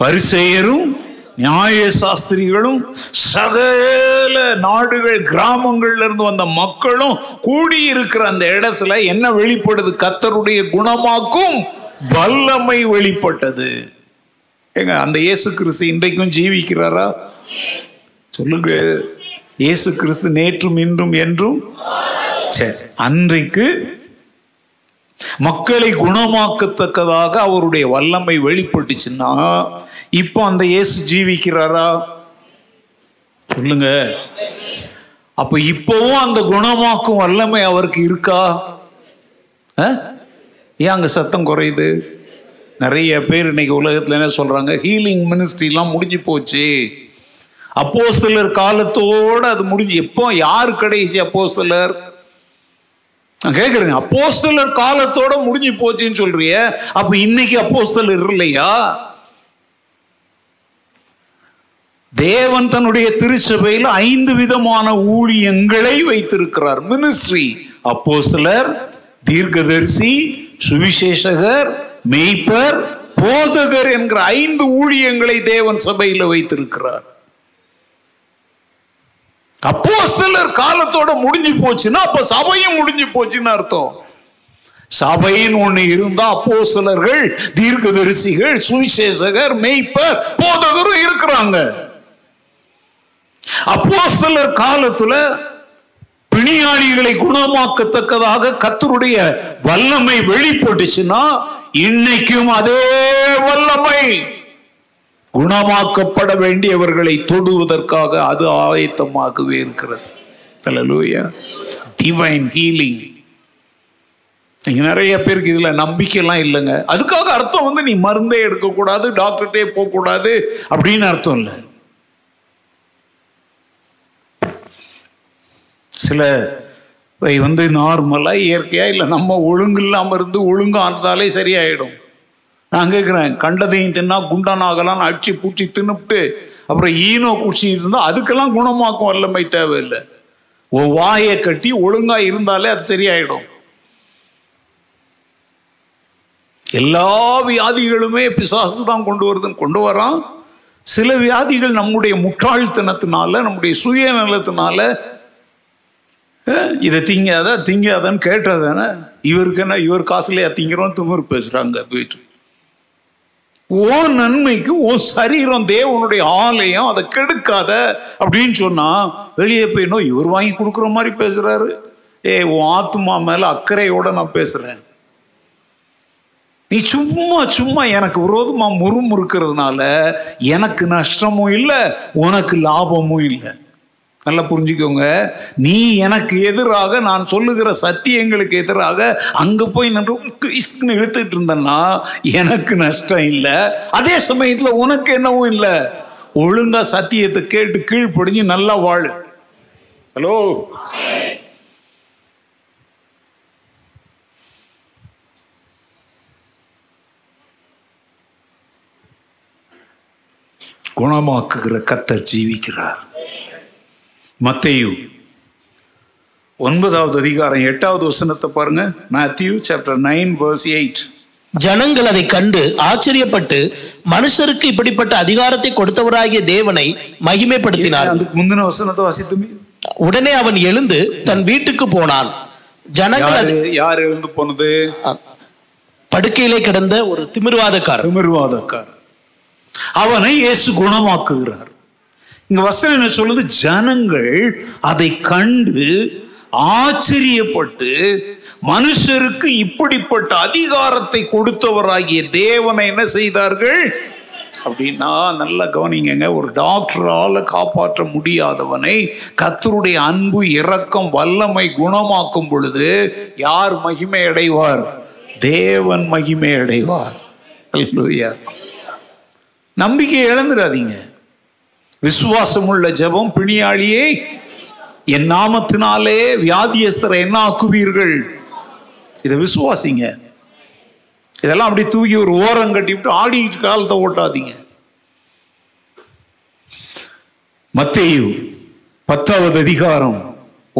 பரிசெயரும் நியாய சாஸ்திரிகளும் சகல நாடுகள் கிராமங்கள்ல இருந்து வந்த மக்களும் கூடி இருக்கிற அந்த இடத்துல என்ன வெளிப்படுது? கத்தருடைய குணமாக்கும் வல்லமை வெளிப்பட்டது. ஏங்க அந்த இயேசு கிறிஸ்து இன்றைக்கும் ஜீவிக்கிறாரா? சொல்லுங்க. இயேசு கிறிஸ்து நேற்றும் இன்றும் என்றும்? சரி அன்றைக்கு மக்களை குணமாக்கத்தக்கதாக அவருடைய வல்லமை வெளிப்பட்டுச்சுன்னா இப்போ அந்த இயேசு ஜீவிக்கிறாரா? சொல்லுங்க. அப்ப இப்பவும் அந்த குணமாக்கும் வல்லமை அவருக்கு இருக்கா? ஏன் அங்க சத்தம் குறையுது? நிறைய பேர் இன்னைக்கு உலகத்துல என்ன சொல்றாங்க? ஹீலிங் மினிஸ்ட்ரிலாம் முடிஞ்சு போச்சு. அப்போஸ்தலர் காலத்தோட அது முடிஞ்சு எப்போ? யார் கடைசி அப்போஸ்தலர்? நான் கேட்குறேங்க அப்போஸ்தலர் காலத்தோட முடிஞ்சு போச்சுன்னு சொல்றிய அப்ப இன்னைக்கு அப்போஸ்தலர் இல்லையா? தேவன் தன்னுடைய திருச்சபையில் ஐந்து விதமான ஊழியங்களை வைத்திருக்கிறார். மினிஸ்ட்ரி அப்போஸ்தலர் தீர்க்கதரிசி சுவிசேஷகர் மெய்ப்பர் போதகர் என்கிற ஐந்து ஊழியங்களை தேவன் சபையில் வைத்திருக்கிறார். அப்போ சிலர் காலத்தோட முடிஞ்சு போச்சுன்னா அப்ப சபையும் முடிஞ்சு போச்சுன்னு அர்த்தம். சபையின் ஒண்ணு இருந்தா சிலர்கள் தீர்க்கதரிசிகள் சுவிசேஷகர் மெய்ப்பர் போதகரும் இருக்கிறாங்க. அப்போ சிலர் காலத்துல பிணியாளிகளை குணமாக்கத்தக்கதாக கத்தருடைய வல்லமை வெளிப்பட்டுச்சுன்னா இன்னைக்கும் அதே வல்லமை. குணமாக்கப்பட வேண்டியவர்களை தொடுவதற்காக அது ஆயத்தமாகவே இருக்கிறது. லூயா டிவைன் ஹீலிங் நீங்க நிறைய பேருக்கு இதுல நம்பிக்கைலாம் இல்லைங்க. அதுக்காக அர்த்தம் வந்து நீ மருந்தே எடுக்கக்கூடாது டாக்டர்கிட்டே போகக்கூடாது அப்படின்னு அர்த்தம் இல்லை. சில வந்து நார்மலாக இயற்கையாக இல்லை நம்ம ஒழுங்கு இல்லாமல் இருந்து ஒழுங்கு ஆனதாலே சரியாயிடும். நான் கேட்குறேன் கண்டதையும் தின்னா குண்டானாகலாம் அடிச்சு பூச்சி தின்னுப்ட்டு அப்புறம் ஈனோ குடிச்சிட்டு இருந்தால் அதுக்கெல்லாம் குணமாக்கும் வல்லமை தேவையில்லை. உன் வாயை கட்டி ஒழுங்கா இருந்தாலே அது சரியாயிடும். எல்லா வியாதிகளுமே பிசாசு தான் கொண்டு வருதுன்னு கொண்டு வரான். சில வியாதிகள் நம்முடைய முட்டாள்தனத்தினால நம்முடைய சுயநலத்தினால இதை திங்காத திங்காதன்னு கேட்டதானே இவருக்கு என்ன இவர் காசுலையா திங்கிறோம் திமிர் பேசுறாங்க போயிட்டு ஓ நன்மைக்கு ஓ சரீரம் தேவனுடைய ஆலயம் அதை கெடுக்காத அப்படின்னு சொன்னா வெளியே போய் இவர் வாங்கி கொடுக்குற மாதிரி பேசுறாரு. ஏ உன் ஆத்துமா மேல அக்கறையோட நான் பேசுறேன். நீ சும்மா சும்மா எனக்கு விரோதமா முறுமுறுக்கிறதுனால எனக்கு நஷ்டமும் இல்லை உனக்கு லாபமும் இல்லை. நல்லா புரிஞ்சுக்கோங்க. நீ எனக்கு எதிராக நான் சொல்லுகிற சத்தியங்களுக்கு எதிராக அங்க போய் நின்று இழுத்துட்டு இருந்தேன்னா எனக்கு நஷ்டம் இல்லை. அதே சமயத்துல உனக்கு என்னவும் இல்லை. ஒழுங்கா சத்தியத்தை கேட்டு கீழ்ப்படிஞ்சு நல்லா வாழு. ஹலோ குணமாக்குகிற கத்தர் ஜீவிக்கிறார். மத்தேயு. ஒன்பதாவது அதிகாரம் எட்டாவது வசனத்தை பாருங்க. Matthew chapter nine verse eight ஜனங்கள் அதை கண்டு ஆச்சரியப்பட்டு மனுஷருக்கு இப்படிப்பட்ட அதிகாரத்தை கொடுத்தவராகிய தேவனை மகிமைப்படுத்தினார் அதுக்கு முந்தின வசனத்தை வாசித்துமே? உடனே அவன் எழுந்து தன் வீட்டுக்கு போனான். ஜனங்கள் அது யாரு எழுந்து போனது? படுக்கையிலே கிடந்த ஒரு திமிர்வாதக்காரர். திமிர்வாதக்காரன் அவனை இயேசு குணமாக்குகிறார். இங்க வசனம் என்ன சொல்லுது? ஜனங்கள் அதை கண்டு ஆச்சரியப்பட்டு மனுஷருக்கு இப்படிப்பட்ட அதிகாரத்தை கொடுத்தவராகிய தேவனை என்ன செய்தார்கள்? அப்படின்னா நல்லா கவனிங்க ஒரு டாக்டரால காப்பாற்ற முடியாதவனை கத்தருடைய அன்பு இரக்கம் வல்லமை குணமாக்கும் பொழுது யார் மகிமை அடைவார்? தேவன் மகிமை அடைவார். நம்பிக்கை இழந்துடாதீங்க. விசுவாசம் உள்ள ஜெபம் பிணியாளியே என் நாமத்தினாலே வியாதியஸ்தரை என்ன ஆக்குவீர்கள் இதை விசுவாசிங்க. இதெல்லாம் அப்படி தூக்கி ஒரு ஓரம் கட்டிவிட்டு ஆடிட்டு காலத்தை ஓட்டாதீங்க. மத்தேயு பத்தாவது அதிகாரம்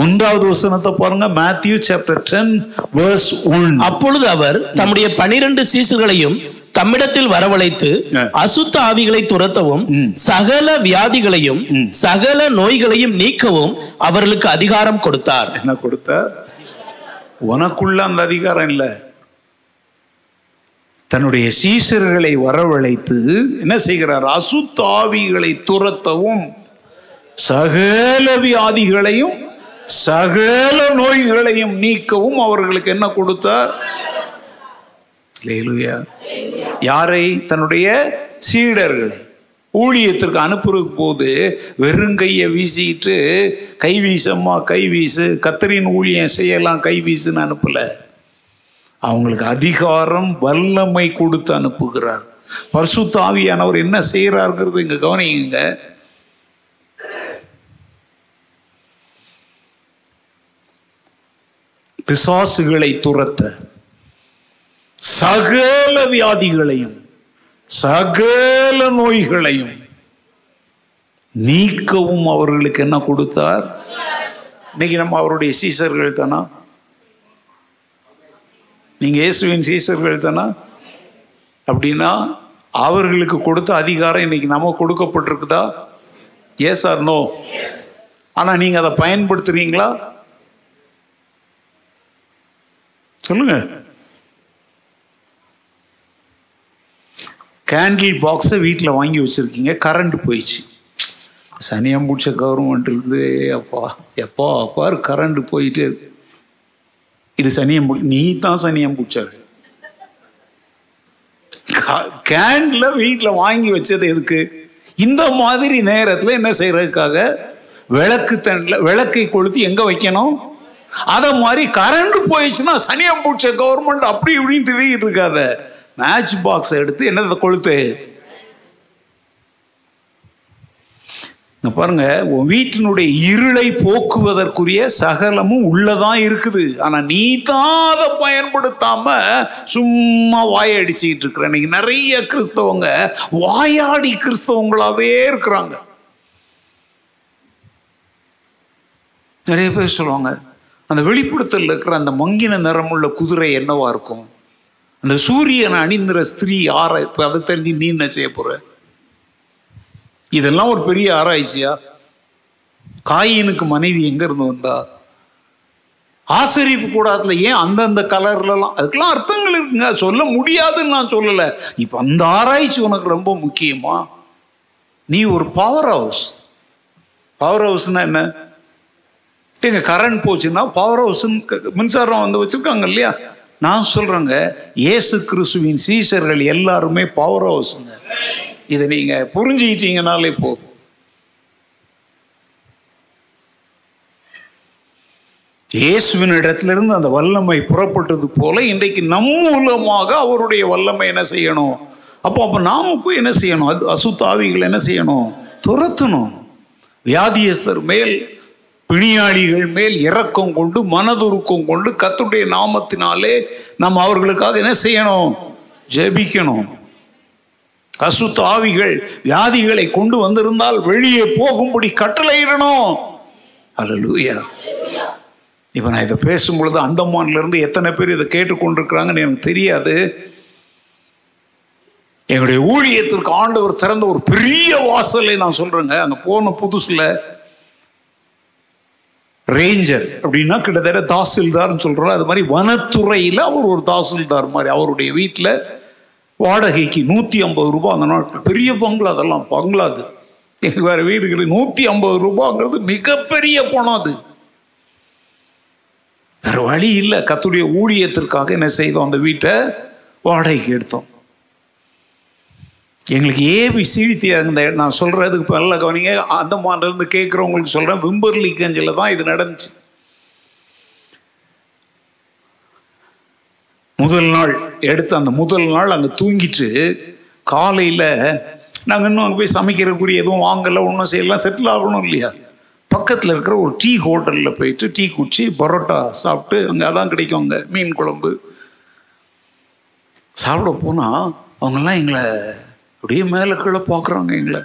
ஒன்றாவது வசனத்தை பாருங்க. Matthew chapter ten verse one அப்பொழுது அவர் தம்முடைய பனிரெண்டு சீசர்களையும் தம்மிடத்தில் வரவழைத்து. அசுத்த ஆவிகளை துரத்தவும். சகல வியாதிகளையும். சகல நோய்களையும் நீக்கவும் அவர்களுக்கு அதிகாரம் கொடுத்தார் என்ன கொடுத்த உனக்குள்ள அந்த அதிகாரம் இல்லை தன்னுடைய சீசர்களை வரவழைத்து என்ன செய்கிறார் அசுத்தாவிகளை துரத்தவும் சகல வியாதிகளையும் சகல நோய்களையும் நீக்கவும் அவர்களுக்கு என்ன கொடுத்தார் அல்லேலூயா. யாரை? தன்னுடைய சீடர்களை. ஊழியத்திற்கு அனுப்புற போது வெறுங்கையை வீசிட்டு கை வீசம்மா கை வீசு கத்தரின் ஊழியம் செய்யலாம் கை வீசுன்னு அனுப்பல. அவங்களுக்கு அதிகாரம் வல்லமை கொடுத்து அனுப்புகிறார். பரிசுத்த தாவியானவர் என்ன செய்யறாருங்கிறது இங்க கவனிங்க பிசாசுகளை துரத்த சகல வியாதிகளையும் சகல நோய்களையும் நீக்கவும் அவர்களுக்கு என்ன கொடுத்தார்? இன்னைக்கு நம்ம அவருடைய சீசர்கள் தானா? நீங்க இயேசுவின் சீசர்கள் தானா? அப்படின்னா அவர்களுக்கு கொடுத்த அதிகாரம் இன்னைக்கு நமக்கு கொடுக்கப்பட்டிருக்குதா? எஸ் ஆர் நோ ஆனா நீங்க அதை பயன்படுத்துறீங்களா? சொல்லுங்க. கேண்டில் பாக்ஸை வீட்டில் வாங்கி வச்சுருக்கீங்க கரண்ட் போயிடுச்சு. சனியம் பிடிச்ச கவர்மெண்ட் இருக்குது அப்பா எப்பா அப்பாரு கரண்ட் போயிட்டே இருக்கு. இது சனியம் நீ தான் சனியம் பிடிச்சாரு கேண்டில் வீட்டில் வாங்கி வச்சது எதுக்கு? இந்த மாதிரி நேரத்தில் என்ன செய்யறதுக்காக? விளக்கு தண்டில் விளக்கை கொளுத்தி எங்கே வைக்கணும்? அதை மாதிரி கரண்ட் போயிடுச்சுன்னா சனியம் பிடிச்ச கவர்மெண்ட் அப்படி இப்படின்னு திரும்பிக்கிட்டு இருக்காத. மேட்ச் பாக்ஸ் எடுத்து என்னதை கொளுத்து பாருங்க உன் வீட்டினுடைய இருளை போக்குவதற்குரிய சகலமும் உள்ளதான் இருக்குது. ஆனா நீ தான் அதை பயன்படுத்தாம சும்மா வாயடிச்சுக்கிட்டு இருக்கிற. இன்னைக்கு நிறைய கிறிஸ்தவங்க வாயாடி கிறிஸ்தவங்களாவே இருக்கிறாங்க. நிறைய பேர் சொல்லுவாங்க அந்த வெளிப்படுத்தல் இருக்கிற அந்த மங்கின நிறமுள்ள குதிரை என்னவா இருக்கும்? அந்த சூரியனை அணிந்திர ஸ்திரீ ஆர இப்போ அதை தெரிஞ்சு நீ என்ன செய்ய போற? இதெல்லாம் ஒரு பெரிய ஆராய்ச்சியா? காயினுக்கு மனைவி எங்க இருந்து வந்தா? ஆசரிப்பு கூடாதுல ஏன் அந்தந்த கலர்லலாம்? அதுக்கெல்லாம் அர்த்தங்கள் இருக்குங்க. சொல்ல முடியாதுன்னு நான் சொல்லலை. இப்போ அந்த ஆராய்ச்சி உனக்கு ரொம்ப முக்கியமா? நீ ஒரு பவர் ஹவுஸ் பவர் ஹவுஸ்னா என்ன? எங்க கரண்ட் போச்சுன்னா பவர் ஹவுஸ் மின்சாரம் வந்து வச்சிருக்காங்க இல்லையா? நான் சொல்றேங்க இயேசு கிறிஸ்துவின் சீசர்கள் எல்லாருமே பவர் ஹவுஸ்ங்க இதை நீங்க புரிஞ்சுக்கிட்டீங்கனாலே போதும். இயேசுவின் இடத்திலிருந்து அந்த வல்லமை புறப்பட்டது போல இன்றைக்கு நம் மூலமாக அவருடைய வல்லமை என்ன செய்யணும்? அப்போ அப்போ நாம போய் என்ன செய்யணும்? அது அசுத்தாவிகள் என்ன செய்யணும்? துரத்தணும். வியாதியஸ்தர் மேல் பிணியாளிகள் மேல் இரக்கம் கொண்டு மனதுருக்கம் கொண்டு கத்துடைய நாமத்தினாலே நாம் அவர்களுக்காக என்ன செய்யணும்? ஜெபிக்கணும். அசுத்த ஆவிகள் வியாதிகளை கொண்டு வந்திருந்தால் வெளியே போகும்படி கட்டளையிடணும். அல்ல லூயா இப்போ நான் இதை பேசும் பொழுது அந்தமான்ல இருந்து எத்தனை பேர் இதை கேட்டுக்கொண்டிருக்கிறாங்கன்னு எனக்கு தெரியாது. எங்களுடைய ஊழியத்திற்கு ஆண்டவர் திறந்த ஒரு பெரிய வாசலை நான் சொல்றேங்க. அங்க போன புதுசுல ரேஞ்சர் அப்படின்னா கிட்டத்தட்ட தாசில்தார்னு சொல்கிறோம் அது மாதிரி வனத்துறையில் அவர் ஒரு தாசில்தார் மாதிரி. அவருடைய வீட்டில் வாடகைக்கு நூற்றி ஐம்பது ரூபாய் அந்த நாட்டில் பெரிய பங்களா அதெல்லாம் பங்களா அது. எங்கள் வேறு வீடுகளுக்கு நூற்றி ஐம்பது ரூபாங்கிறது மிகப்பெரிய பணம் அது. வேறு வழி இல்லை. கத்துடைய ஊழியத்திற்காக என்ன செய்தோம்? அந்த வீட்டை வாடகைக்கு எடுத்தோம். எங்களுக்கு ஏபிசிடி அந்த நான் சொல்கிறதுக்கு இப்போ நல்லா கவனிங்க அந்த கேட்குறவங்களுக்கு சொல்கிறேன் விம்பர்லி கஞ்சில் தான் இது நடந்துச்சு. முதல் நாள் எடுத்து அந்த முதல் நாள் அங்கே தூங்கிட்டு காலையில் நாங்கள் இன்னும் அங்கே போய் சமைக்கிறக்குரிய எதுவும் வாங்கலை ஒன்றும் செய்யலாம் செட்டில் ஆகணும் இல்லையா? பக்கத்தில் இருக்கிற ஒரு டீ ஹோட்டலில் போயிட்டு டீ குடிச்சு பரோட்டா சாப்பிட்டு அங்கே அதான் கிடைக்கும் அங்கே மீன் குழம்பு. சாப்பிட போனால் அவங்கெல்லாம் எங்களை அப்படியே மேலே கீழே பார்க்குறாங்க எங்களை.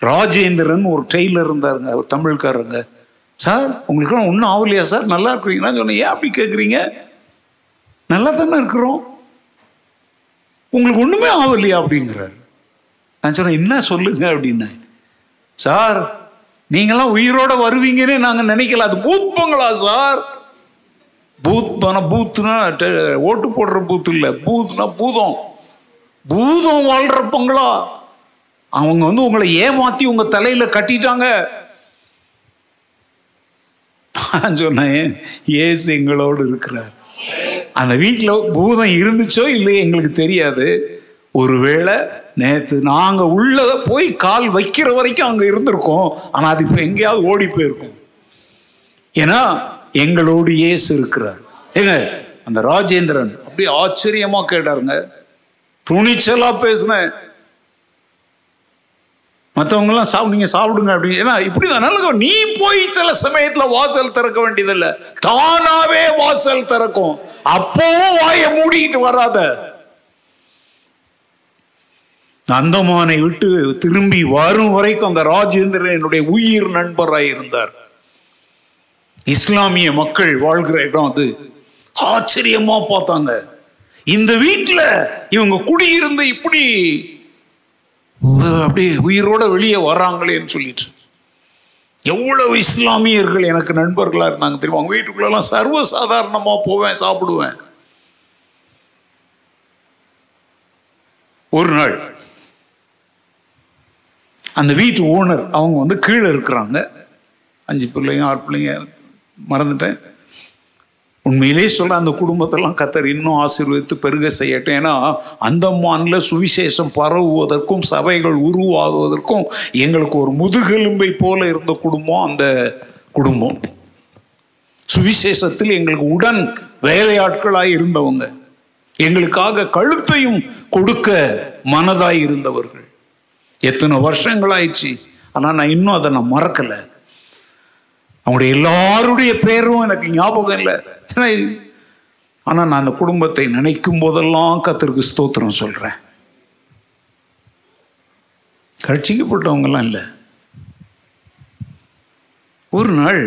ராஜேந்திரன் ஒரு டெய்லர் இருந்தாருங்க அவர் தமிழ்காரங்க சார் உங்களுக்குலாம் ஒன்றும் ஆகலையா சார்? நல்லா இருக்கிறீங்களா? சொன்னேன் ஏன் அப்படி கேட்குறீங்க நல்லா தானே இருக்கிறோம். உங்களுக்கு ஒன்றுமே ஆகலையா அப்படிங்கிறார். நான் சொன்னேன் என்ன சொல்லுங்க? அப்படின்னு சார் நீங்களாம் உயிரோட வருவீங்கன்னு நாங்கள் நினைக்கல. அது பூத் பங்களா சார். பூத் பண பூத்துனா ஓட்டு போடுற பூத்து இல்லை. பூத்னா பூதம். பூதம் வாழ்றப்பங்களா? அவங்க வந்து உங்களை ஏமாத்தி உங்க தலையில கட்டிட்டாங்க. நான் சொன்னேன் ஏசு எங்களோடு இருக்கிறார். அந்த வீட்டில் பூதம் இருந்துச்சோ இல்லையோ எங்களுக்கு தெரியாது. ஒருவேளை நேற்று நாங்கள் உள்ள போய் கால் வைக்கிற வரைக்கும் அங்கே இருந்திருக்கோம். ஆனால் அது இப்போ எங்கேயாவது ஓடி போயிருக்கும். ஏன்னா எங்களோடு இயேசு இருக்கிறார். ஏங்க அந்த ராஜேந்திரன் அப்படியே ஆச்சரியமா கேட்டாருங்க. துணிச்சலா பேசினேன். மற்றவங்க எல்லாம் சாப்பிடு நீங்க சாப்பிடுங்க அப்படின்னு ஏன்னா இப்படிதான். தான் நீ போய் சில சமயத்துல வாசல் திறக்க வேண்டியதில்லை. தானாவே வாசல் திறக்கும். அப்பவும் வாயை மூடிக்கிட்டு வராத. அந்தமானை விட்டு திரும்பி வரும் வரைக்கும் அந்த ராஜேந்திரன் என்னுடைய உயிர் நண்பராக இருந்தார். இஸ்லாமிய மக்கள் வாழ்கிற இடம் அது. ஆச்சரியமா பார்த்தாங்க. இந்த வீட்டில் இவங்க குடியிருந்து இப்படி அப்படியே உயிரோட வெளியே வர்றாங்களேன்னு சொல்லிட்டு. எவ்வளவு இஸ்லாமியர்கள் எனக்கு நண்பர்களாக இருந்தாங்க தெரியுமா? அவங்க வீட்டுக்குள்ளெல்லாம் சர்வசாதாரணமாக போவேன் சாப்பிடுவேன். ஒரு நாள் அந்த வீட்டு ஓனர் அவங்க வந்து கீழே இருக்கிறாங்க. அஞ்சு பிள்ளைங்க ஆறு பிள்ளைங்க மறந்துட்டேன். உண்மையிலே சொல்ல அந்த குடும்பத்தெல்லாம் கத்தர் இன்னும் ஆசீர்வதித்து பெருக செய்யட்டும். ஏன்னா அந்தமான்ல சுவிசேஷம் பரவுவதற்கும் சபைகள் உருவாகுவதற்கும் எங்களுக்கு ஒரு முதுகெலும்பை போல இருந்த குடும்பம் அந்த குடும்பம். சுவிசேஷத்தில் எங்களுக்கு உடன் வேலையாட்களாய் இருந்தவங்க. எங்களுக்காக கழுத்தையும் கொடுக்க மனதாய் இருந்தவர்கள். எத்தனை வருஷங்களாயிடுச்சு. ஆனால் நான் இன்னும் அதை நான் மறக்கலை. அவங்களுடைய எல்லாருடைய பேரும் எனக்கு ஞாபகம் இல்லை. ஆனால் நான் அந்த குடும்பத்தை நினைக்கும் போதெல்லாம் கத்திற்கு ஸ்தோத்திரம் சொல்கிறேன் கட்சிக்கப்பட்டவங்கெல்லாம் இல்லை. ஒரு நாள்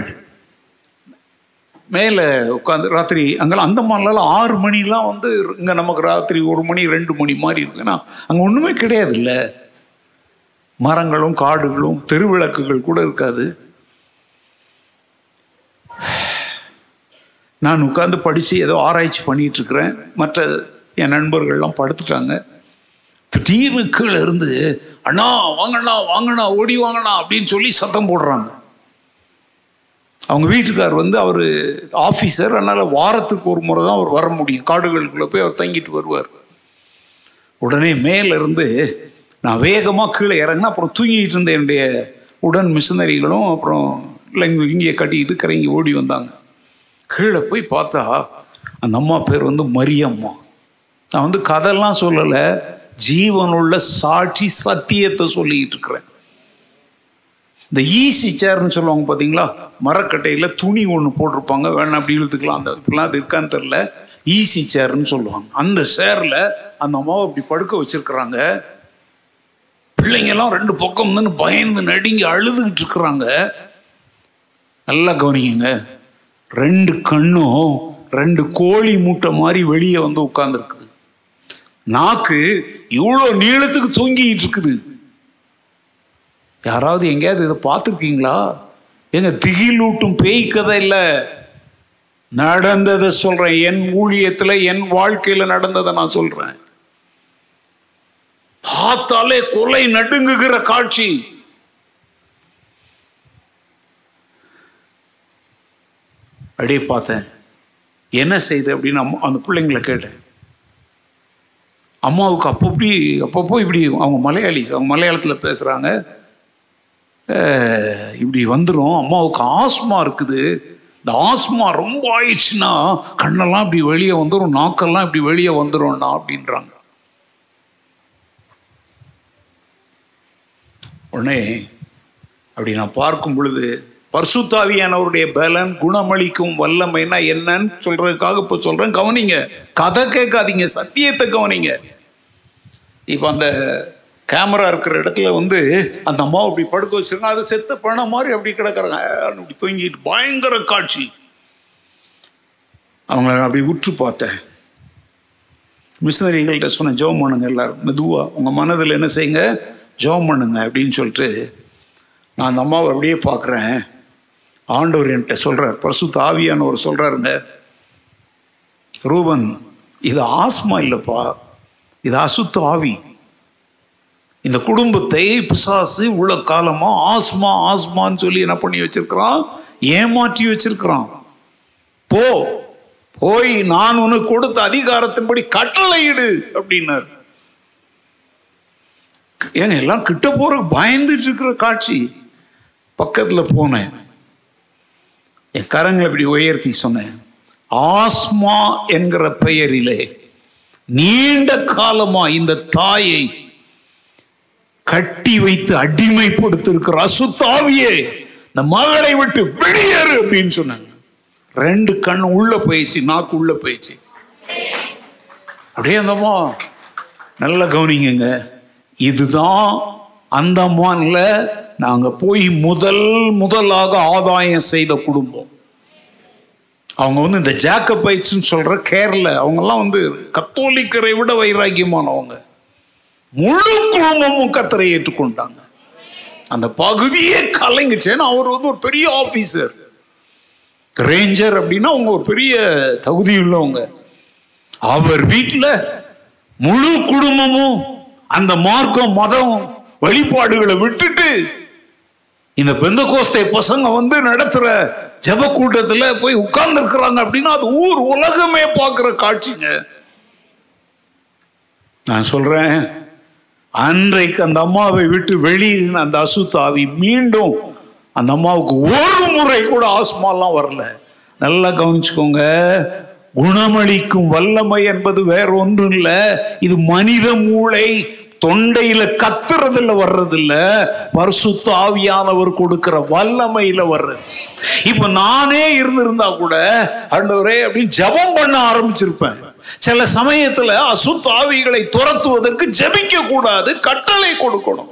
மேலே உட்காந்து ராத்திரி அங்கெல்லாம் அந்த மாதிரிலாம் ஆறு மணிலாம் வந்து இங்கே நமக்கு ராத்திரி ஒரு மணி ரெண்டு மணி மாதிரி இருக்குன்னா அங்கே ஒன்றுமே கிடையாது இல்லை மரங்களும் காடுகளும் தெருவிளக்குகள் கூட இருக்காது. நான் உட்காந்து படித்து ஏதோ ஆராய்ச்சி பண்ணிகிட்ருக்குறேன். மற்ற என் நண்பர்கள்லாம் படுத்துட்டாங்க. திடீர்னு கீழே இருந்து அண்ணா வாங்கண்ணா வாங்கண்ணா ஓடி வாங்கண்ணா அப்படின்னு சொல்லி சத்தம் போடுறாங்க. அவங்க வீட்டுக்கார் வந்து அவர் ஆஃபீஸர் அதனால் வாரத்துக்கு ஒரு முறை தான் அவர் வர முடியும். காடுகளுக்குள்ளே போய் அவர் தங்கிட்டு வருவார். உடனே மேலேருந்து நான் வேகமாக கீழே இறங்கினா அப்புறம் தூங்கிட்டு இருந்த என்னுடைய உடன் மிஷினரிகளும் அப்புறம் இங்கே இங்கே கட்டிக்கிட்டு கரைங்கி ஓடி வந்தாங்க. கீழே போய் பார்த்தா அந்த அம்மா பேர் வந்து மரியம்மா. நான் வந்து கதையெல்லாம் சொல்லலை ஜீவனுள்ள சாட்சி சத்தியத்தை சொல்லிக்கிட்டு இருக்கிறேன். இந்த ஈசி சேர்னு சொல்லுவாங்க பார்த்தீங்களா மரக்கட்டையில் துணி ஒன்று போட்டிருப்பாங்க வேணா அப்படி இழுத்துக்கலாம் அந்த இதெல்லாம் அது இருக்கான்னு தெரில ஈசி சேர்னு சொல்லுவாங்க. அந்த சேரில் அந்த அம்மாவை அப்படி படுக்க வச்சிருக்கிறாங்க. பிள்ளைங்கெல்லாம் ரெண்டு பக்கம் பயந்து நடுங்கி அழுதுகிட்டு இருக்கிறாங்க. நல்லா கவனிங்க. ரெண்டு கண்ணும் ரெண்டு கோழி மூட்டை மாதிரி வெளியே வந்து உட்கார்ந்துருக்குது. நாக்கு இவ்வளோ நீளத்துக்கு தூங்கிட்டு இருக்குது. யாராவது எங்கேயாவது இதை பார்த்துருக்கீங்களா? எங்க திகிலூட்டும் பேய் கதை இல்லை. நடந்ததை சொல்றேன். என் ஊழியத்தில் என் வாழ்க்கையில் நடந்ததை நான் சொல்றேன். பார்த்தாலே கொலை நடுங்குகிற காட்சி. அப்படியே பார்த்தேன். என்ன செய்த அப்படின்னு அம்மா அந்த பிள்ளைங்களை கேட்டேன். அம்மாவுக்கு அப்பப்படி அப்பப்போ இப்படி அவங்க மலையாளிஸ் அவங்க மலையாளத்தில் பேசுகிறாங்க இப்படி வந்துடும் அம்மாவுக்கு ஆஸ்மா இருக்குது. இந்த ஆஸ்மா ரொம்ப ஆயிடுச்சுன்னா கண்ணெல்லாம் இப்படி வெளியே வந்துடும் நாக்கெல்லாம் இப்படி வெளியே வந்துடும்ண்ணா அப்படின்றாங்க. உடனே அப்படி நான் பார்க்கும் பொழுது பர்சுத்தாவியானவருடைய பலன் குணமளிக்கும் வல்லமைனா என்னன்னு சொல்றதுக்காக இப்போ சொல்றேன். கவனிங்க. கதை கேட்காதீங்க. சத்தியத்தை கவனிங்க. இப்போ அந்த கேமரா இருக்கிற இடத்துல வந்து அந்த அம்மா அப்படி படுக்க வச்சிருக்காங்க அது செத்த பணம் மாதிரி அப்படி கிடக்குறாங்க. அப்படி தூங்கிட்டு பயங்கர காட்சி. அவங்கள அப்படி உற்று பார்த்தேன். மிஷினரிகள்கிட்ட சொன்னேன் ஜெபம் பண்ணுங்க எல்லாரும். மெதுவா உங்க மனதில் என்ன செய்யுங்க? ஜெபம் பண்ணுங்க. அப்படின்னு சொல்லிட்டு நான் அந்த அம்மாவை அப்படியே பார்க்குறேன். ஆண்டவர் என்கிட்ட சொல்கிறார் பரிசுத்த ஆவியானவர் சொல்கிறாருங்க ரூபன் இது ஆஸ்மா இல்லைப்பா இது அசுத்த ஆவி. இந்த குடும்பத்தை பிசாசு உள்ள காலமாக ஆஸ்மா ஆஸ்மான்னு சொல்லி என்ன பண்ணி வச்சிருக்கிறான்? ஏமாற்றி வச்சிருக்கிறான். போ போய் நான் உனக்கு கொடுத்த அதிகாரத்தின்படி கட்டளையிடு அப்படின்னார். ஏங்க எல்லாம் கிட்ட போற பயந்துட்டு இருக்கிற காட்சி. பக்கத்தில் போனேன். என் கரங்களை இப்படி உயர்த்தி சொன்னேன். ஆஸ்மா என்கிற பெயரிலே நீண்ட காலமா இந்த தாயை கட்டி வைத்து அடிமைப்படுத்திருக்கிற அசுத்தாவியே இந்த மகளை விட்டு வெளியேறு அப்படின்னு சொன்னாங்க. ரெண்டு கண்ணு உள்ள போயிடுச்சு நாக்கு உள்ள போயிடுச்சு. அப்படியே அந்தம்மா நல்லா கவனிங்க இதுதான் அந்தமான்ல நாங்கள் போய் முதல் முதலாக ஆதாயம் செய்த குடும்பம். அவங்க வந்து இந்த ஜாக்கபைட்ஸ்னு சொல்கிற கேரள அவங்கெல்லாம் வந்து கத்தோலிக்கரை விட வைராக்கியமானவங்க முழு குடும்பமும் கத்தரை ஏற்றுக்கொண்டாங்க. அந்த பகுதியே கலைஞ்சிச்சு அவர் வந்து ஒரு பெரிய ஆஃபீஸர் ரேஞ்சர் அப்படின்னா அவங்க ஒரு பெரிய தகுதி உள்ளவங்க. அவர் வீட்டில் முழு குடும்பமும் அந்த மார்க்கம் மதம் வழிபாடுகளை விட்டுட்டு இந்த பெந்த கோஸ்தை பசங்க வந்து நடத்துற ஜப கூட்டத்தில் போய் உட்கார்ந்து இருக்கிறாங்க அப்படின்னா அது ஊர் உலகமே பார்க்குற காட்சிங்க. நான் சொல்றேன் அன்றைக்கு அந்த அம்மாவை விட்டு வெளியின அந்த அசுத்தாவி மீண்டும் அந்த அம்மாவுக்கு ஒரு முறை கூட ஆஸ்மாலாம் வரல. நல்லா கவனிச்சுக்கோங்க குணமளிக்கும் வல்லமை என்பது வேற ஒன்றும் இல்லை இது மனித மூளை. தொண்டையில கத்துறதுல வர்றதில்ல. பரிசுத்த ஆவியானவர் கொடுக்கிற வல்லமையில வர்றது. இப்ப நானே இருந்திருந்தா கூட அண்டவரே அப்படின்னு ஜெபம் பண்ண ஆரம்பிச்சிருப்பேன். சில சமயத்துல அசுத்த ஆவிகளை துரத்துவதற்கு ஜபிக்க கூடாது கட்டளை கொடுக்கணும்.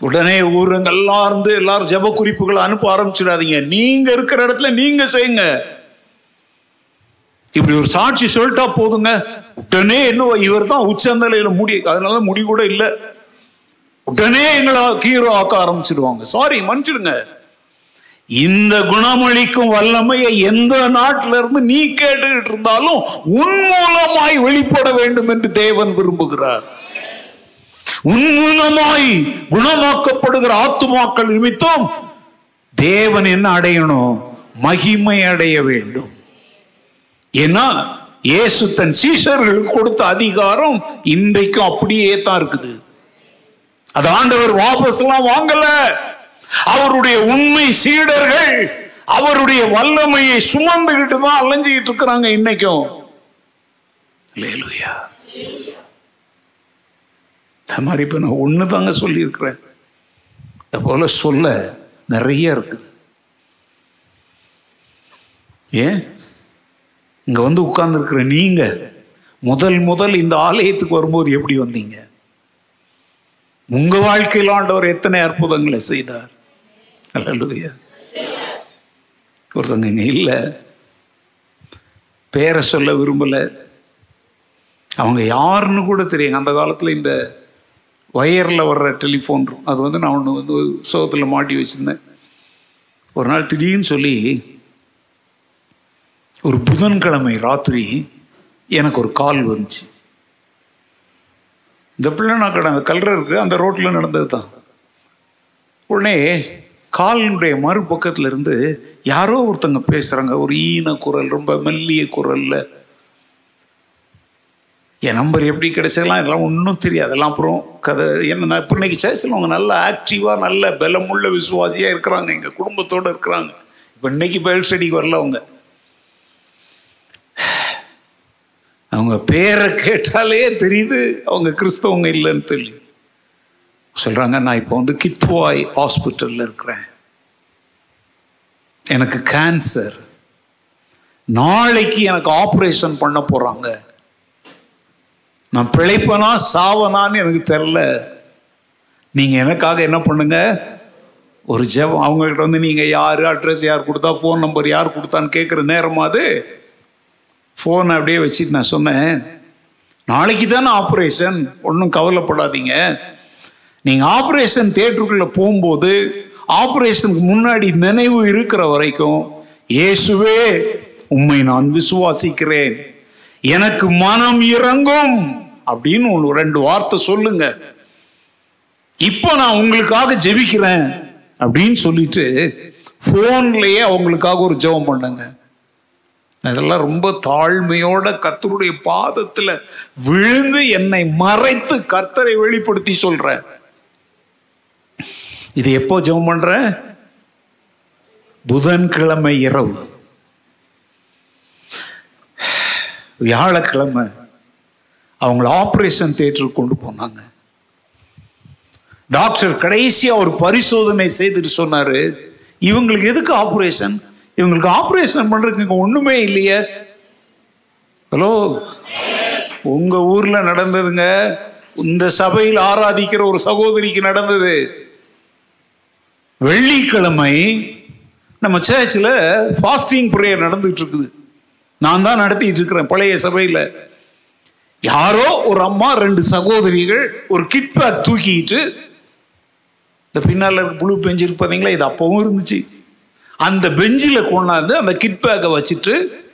உடனே ஊருங்கெல்லாம் இருந்து எல்லாரும் ஜெப குறிப்புகளை அனுப்ப ஆரம்பிச்சிடாதீங்க. நீங்க இருக்கிற இடத்துல நீங்க செய்யுங்க. இப்படி ஒரு சாட்சி சொல்லிட்டா போதுங்க. உடனே என்ன இவர் தான் உச்சந்தலையில முடி அதனால முடி கூட இல்லை. உடனே எங்களை ஹீரோ ஆக்க ஆரம்பிச்சிடுவாங்க சாரி மன்னிச்சிடுங்க. இந்த குணமளிக்கும் வல்லமையை எந்த நாட்டில இருந்து நீ கேட்டுக்கிட்டு இருந்தாலும் உன் மூலமாய் வெளிப்பட வேண்டும் என்று தேவன் விரும்புகிறார். உன் மூலமாய் குணமாக்கப்படுகிற ஆத்துமாக்கள் நிமித்தம் தேவன் என்ன அடையணும்? மகிமை அடைய வேண்டும். ஏன்னா இயேசு தன் சீஷர்களுக்கு கொடுத்த அதிகாரம் இன்றைக்கும் அப்படியே தான் இருக்குது. அது ஆண்டவர் வாபஸ் எல்லாம் வாங்கல. அவருடைய உண்மை சீடர்கள் அவருடைய வல்லமையை சுமந்துகிட்டு தான் அலைஞ்சுக்கிட்டு இருக்கிறாங்க இன்னைக்கும். லேலுயா இந்த மாதிரி இப்ப நான் ஒன்று தாங்க சொல்லியிருக்கிறேன். அது போல சொல்ல நிறைய இருக்குது. ஏன்? இங்க வந்து உட்கார்ந்துருக்கிற நீங்க முதல் முதல் இந்த ஆலயத்துக்கு வரும்போது எப்படி வந்தீங்க? உங்க வாழ்க்கையில் ஆண்டவர் எத்தனை அற்புதங்களை செய்தார்? அல்லேலூயா. ஒருத்தங்க இங்க இல்ல. பேரை சொல்ல விரும்பல. அவங்க யாருன்னு கூட தெரியுங்க அந்த காலத்தில் இந்த ஒயரில் வர்ற டெலிஃபோன் அது வந்து நான் ஒன்று வந்து சோகத்தில் மாட்டி வச்சுருந்தேன். ஒரு நாள் திடீர்னு சொல்லி ஒரு புதன்கிழமை ராத்திரி எனக்கு ஒரு கால் வந்துச்சு. இந்த பிள்ளை கடை அந்த கல்ற இருக்கு அந்த ரோட்டில் நடந்தது தான். உடனே காலினுடைய மறுபக்கத்துல இருந்து யாரோ ஒருத்தங்க பேசுகிறாங்க ஒரு ஈன குரல் ரொம்ப மெல்லிய குரலில். என் நம்பர் எப்படி கிடைச்சதெல்லாம் இதெல்லாம் ஒன்றும் தெரியாது. அதெல்லாம் அப்புறம் கதை என்ன இப்போ இன்னைக்கு சேர்ச்சில் அவங்க நல்ல ஆக்டிவாக நல்ல பலமுள்ள விசுவாசியாக இருக்கிறாங்க. எங்கள் குடும்பத்தோடு இருக்கிறாங்க. இப்போ இன்னைக்கு பயில் ஸ்டடிக்கு வரல அவங்க. அவங்க பேரை கேட்டாலே தெரியுது அவங்க கிறிஸ்தவங்க இல்லைன்னு சொல்லி சொல்கிறாங்க நான் இப்போ வந்து கித்வாய் ஹாஸ்பிட்டலில் இருக்கிறேன். எனக்கு கேன்சர் நாளைக்கு எனக்கு ஆப்ரேஷன் பண்ண போகிறாங்க நான் பிழைப்பனா சாவனான்னு எனக்கு தெரில நீங்கள் எனக்காக என்ன பண்ணுங்க? ஒரு ஜெபம். அவங்கக்கிட்ட வந்து நீங்கள் யார் அட்ரஸ் யார் கொடுத்தா ஃபோன் நம்பர் யார் கொடுத்தான்னு கேட்குற நேரமா அது ஃபோனை அப்படியே வச்சுட்டு நான் சொன்னேன் நாளைக்கு தானே ஆப்ரேஷன் ஒன்றும் கவலைப்படாதீங்க. நீங்கள் ஆப்ரேஷன் தேட்டருக்குள்ளே போகும்போது ஆப்ரேஷனுக்கு முன்னாடி நினைவு இருக்கிற வரைக்கும் இயேசுவே உண்மை நான் விசுவாசிக்கிறேன். எனக்கு மனம் இறங்கும். அப்படின்னு ஒரு ரெண்டு வார்த்தை சொல்லுங்க. இப்போ நான் உங்களுக்காக ஜெபிக்கிறேன். அப்படின்னு சொல்லிட்டு ஃபோன்லேயே அவங்களுக்காக ஒரு ஜெபம் பண்ணுங்க. இதெல்லாம் ரொம்ப தாழ்மையோட கத்தருடைய பாதத்துல விழுந்து என்னை மறைத்து கர்த்தரை வெளிப்படுத்தி சொல்றேன். இது எப்போ ஜெபம் பண்ற? புதன்கிழமை இரவு. வியாழக்கிழமை அவங்கள ஆப்ரேஷன் தியேட்டருக்கு கொண்டு போனாங்க. டாக்டர் கடைசியாக ஒரு பரிசோதனை செய்துட்டு சொன்னாரு இவங்களுக்கு எதுக்கு ஆப்ரேஷன் இவங்களுக்கு ஆப்ரேஷன் பண்றதுக்கு இங்க ஒண்ணுமே இல்லையே. ஹலோ உங்க ஊர்ல நடந்ததுங்க. இந்த சபையில் ஆராதிக்கிற ஒரு சகோதரிக்கு நடந்தது. வெள்ளிக்கிழமை நம்ம சேர்ச்சில் ஃபாஸ்டிங் ப்ரேயர் நடந்துட்டு இருக்குது. நான் தான் நடத்திட்டு இருக்கிறேன் பழைய சபையில். யாரோ ஒரு அம்மா ரெண்டு சகோதரிகள் ஒரு கிட்பேக் தூக்கிட்டு இந்த பின்னால் இருக்க பெஞ்சிருக்கு பார்த்தீங்களா இது அப்பவும் இருந்துச்சு. அந்த பெஞ்சில் கொண்டாந்து அந்த கிட் பேக்கை வச்சுட்டு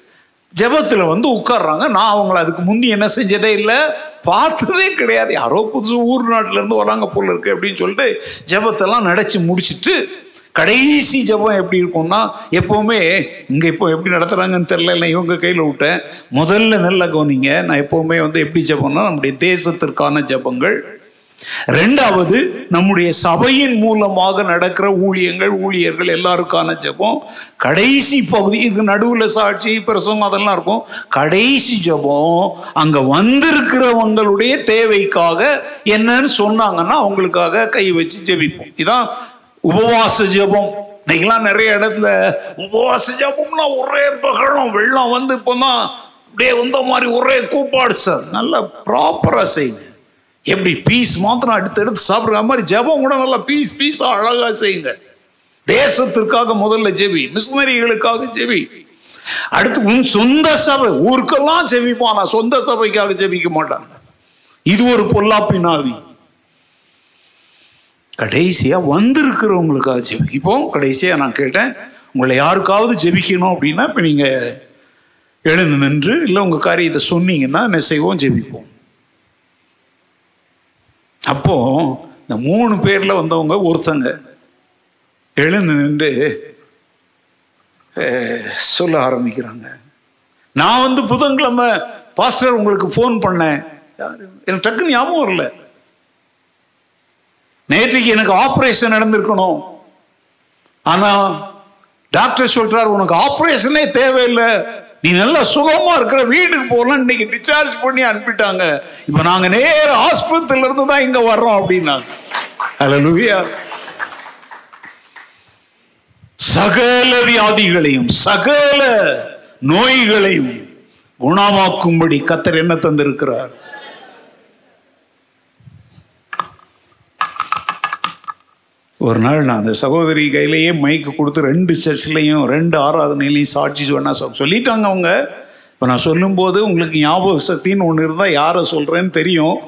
ஜெபத்தில் வந்து உட்கார்றாங்க. நான் அவங்கள அதுக்கு முந்தி என்ன செஞ்சதே இல்லை. பார்த்ததே கிடையாது. யாரோ புதுசு ஊர் நாட்டிலேருந்து வராங்க போல இருக்கு அப்படின்னு சொல்லிட்டு ஜெபத்தெல்லாம் நடச்சி முடிச்சிட்டு கடைசி ஜெபம் எப்படி இருக்கும்னா எப்போவுமே இங்கே இப்போ எப்படி நடத்துகிறாங்கன்னு தெரில இல்லை இவங்க கையில் விட்டேன். முதல்ல நல்ல கவனிங்க. நான் எப்போவுமே வந்து எப்படி ஜெபம்னா நம்முடைய தேசத்திற்கான ஜெபங்கள். ரெண்டாவது நம்முடைய சபையின் மூலமாக நடக்கிற ஊழியங்கள் ஊழியர்கள் எல்லாருக்கான ஜெபம். கடைசி பகுதி இது நடுவில் சாட்சி பிரசவம் அதெல்லாம் இருக்கும். கடைசி ஜெபம் அங்க வந்திருக்கிறவங்களுடைய தேவைக்காக என்னன்னு சொன்னாங்கன்னா அவங்களுக்காக கை வச்சு ஜெபிப்போம். இதான் உபவாச ஜெபம். இன்னைக்கெல்லாம் நிறைய இடத்துல உபவாச ஜெபம்னா ஒரே பகலம் வெள்ளம் வந்து இப்போதான் அப்படியே வந்த மாதிரி ஒரே கூப்பாடு சார். நல்லா ப்ராப்பராக செய்யுங்க. எப்படி பீஸ் மாத்திரம் அடுத்து எடுத்து சாப்பிடுற மாதிரி ஜெபம் கூட நல்லா பீஸ் பீஸாக அழகாக செய்யுங்க. தேசத்திற்காக முதல்ல ஜெபி மிஷினரிகளுக்காக ஜெபி. அடுத்து உன் சொந்த சபை ஊருக்கெல்லாம் ஜெபிப்பான். நான் சொந்த சபைக்காக ஜெபிக்க மாட்டாங்க. இது ஒரு பொல்லாப்பின் ஆவி கடைசியா வந்திருக்கிறவங்களுக்காக ஜெபிப்போம் இப்போ கடைசியா நான் கேட்டேன் உங்களை யாருக்காவது ஜெபிக்கணும் அப்படின்னா இப்போ நீங்க எழுந்து நின்று இல்லை உங்க காரியத்தை சொன்னீங்கன்னா என்ன செய்வோம்? ஜெபிப்போம். அப்போ இந்த மூணு பேர்ல வந்தவங்க ஒருத்தங்க எழுந்து நின்று சொல்ல ஆரம்பிக்கிறாங்க. நான் வந்து புதன்கிழமை பாஸ்டர் உங்களுக்கு ஃபோன் பண்ணேன். எனக்கு டக்குன்னு ஞாபகம் வரல. நேற்றைக்கு எனக்கு ஆப்ரேஷன் நடந்திருக்கணும். ஆனா டாக்டர் சொல்றாரு உனக்கு ஆப்ரேஷனே தேவையில்லை. நீ நல்லா சுகமா இருக்கிற வீட்டுக்கு போகலாம் இன்னைக்கு டிஸ்சார்ஜ் பண்ணி அனுப்பிட்டாங்க. இப்ப நாங்க நேர ஆஸ்பத்திரியில இருந்து தான் இங்க வர்றோம் அப்படின்னாங்க. அல்லேலூயா சகல வியாதிகளையும் சகல நோய்களையும் குணமாக்கும்படி கத்தர் என்ன தந்திருக்கிறார்? ஒரு நாள் நான் அந்த சகோதரி கையிலேயே மைக்கு கொடுத்து ரெண்டு சர்ச்சிலையும் ரெண்டு ஆராதனையிலையும் சாட்சி சொன்னா சொல்லிட்டாங்க அவங்க. இப்போ நான் சொல்லும்போது உங்களுக்கு ஞாபக சக்தின்னு ஒன்று இருந்தால் யாரை சொல்கிறேன்னு தெரியும்.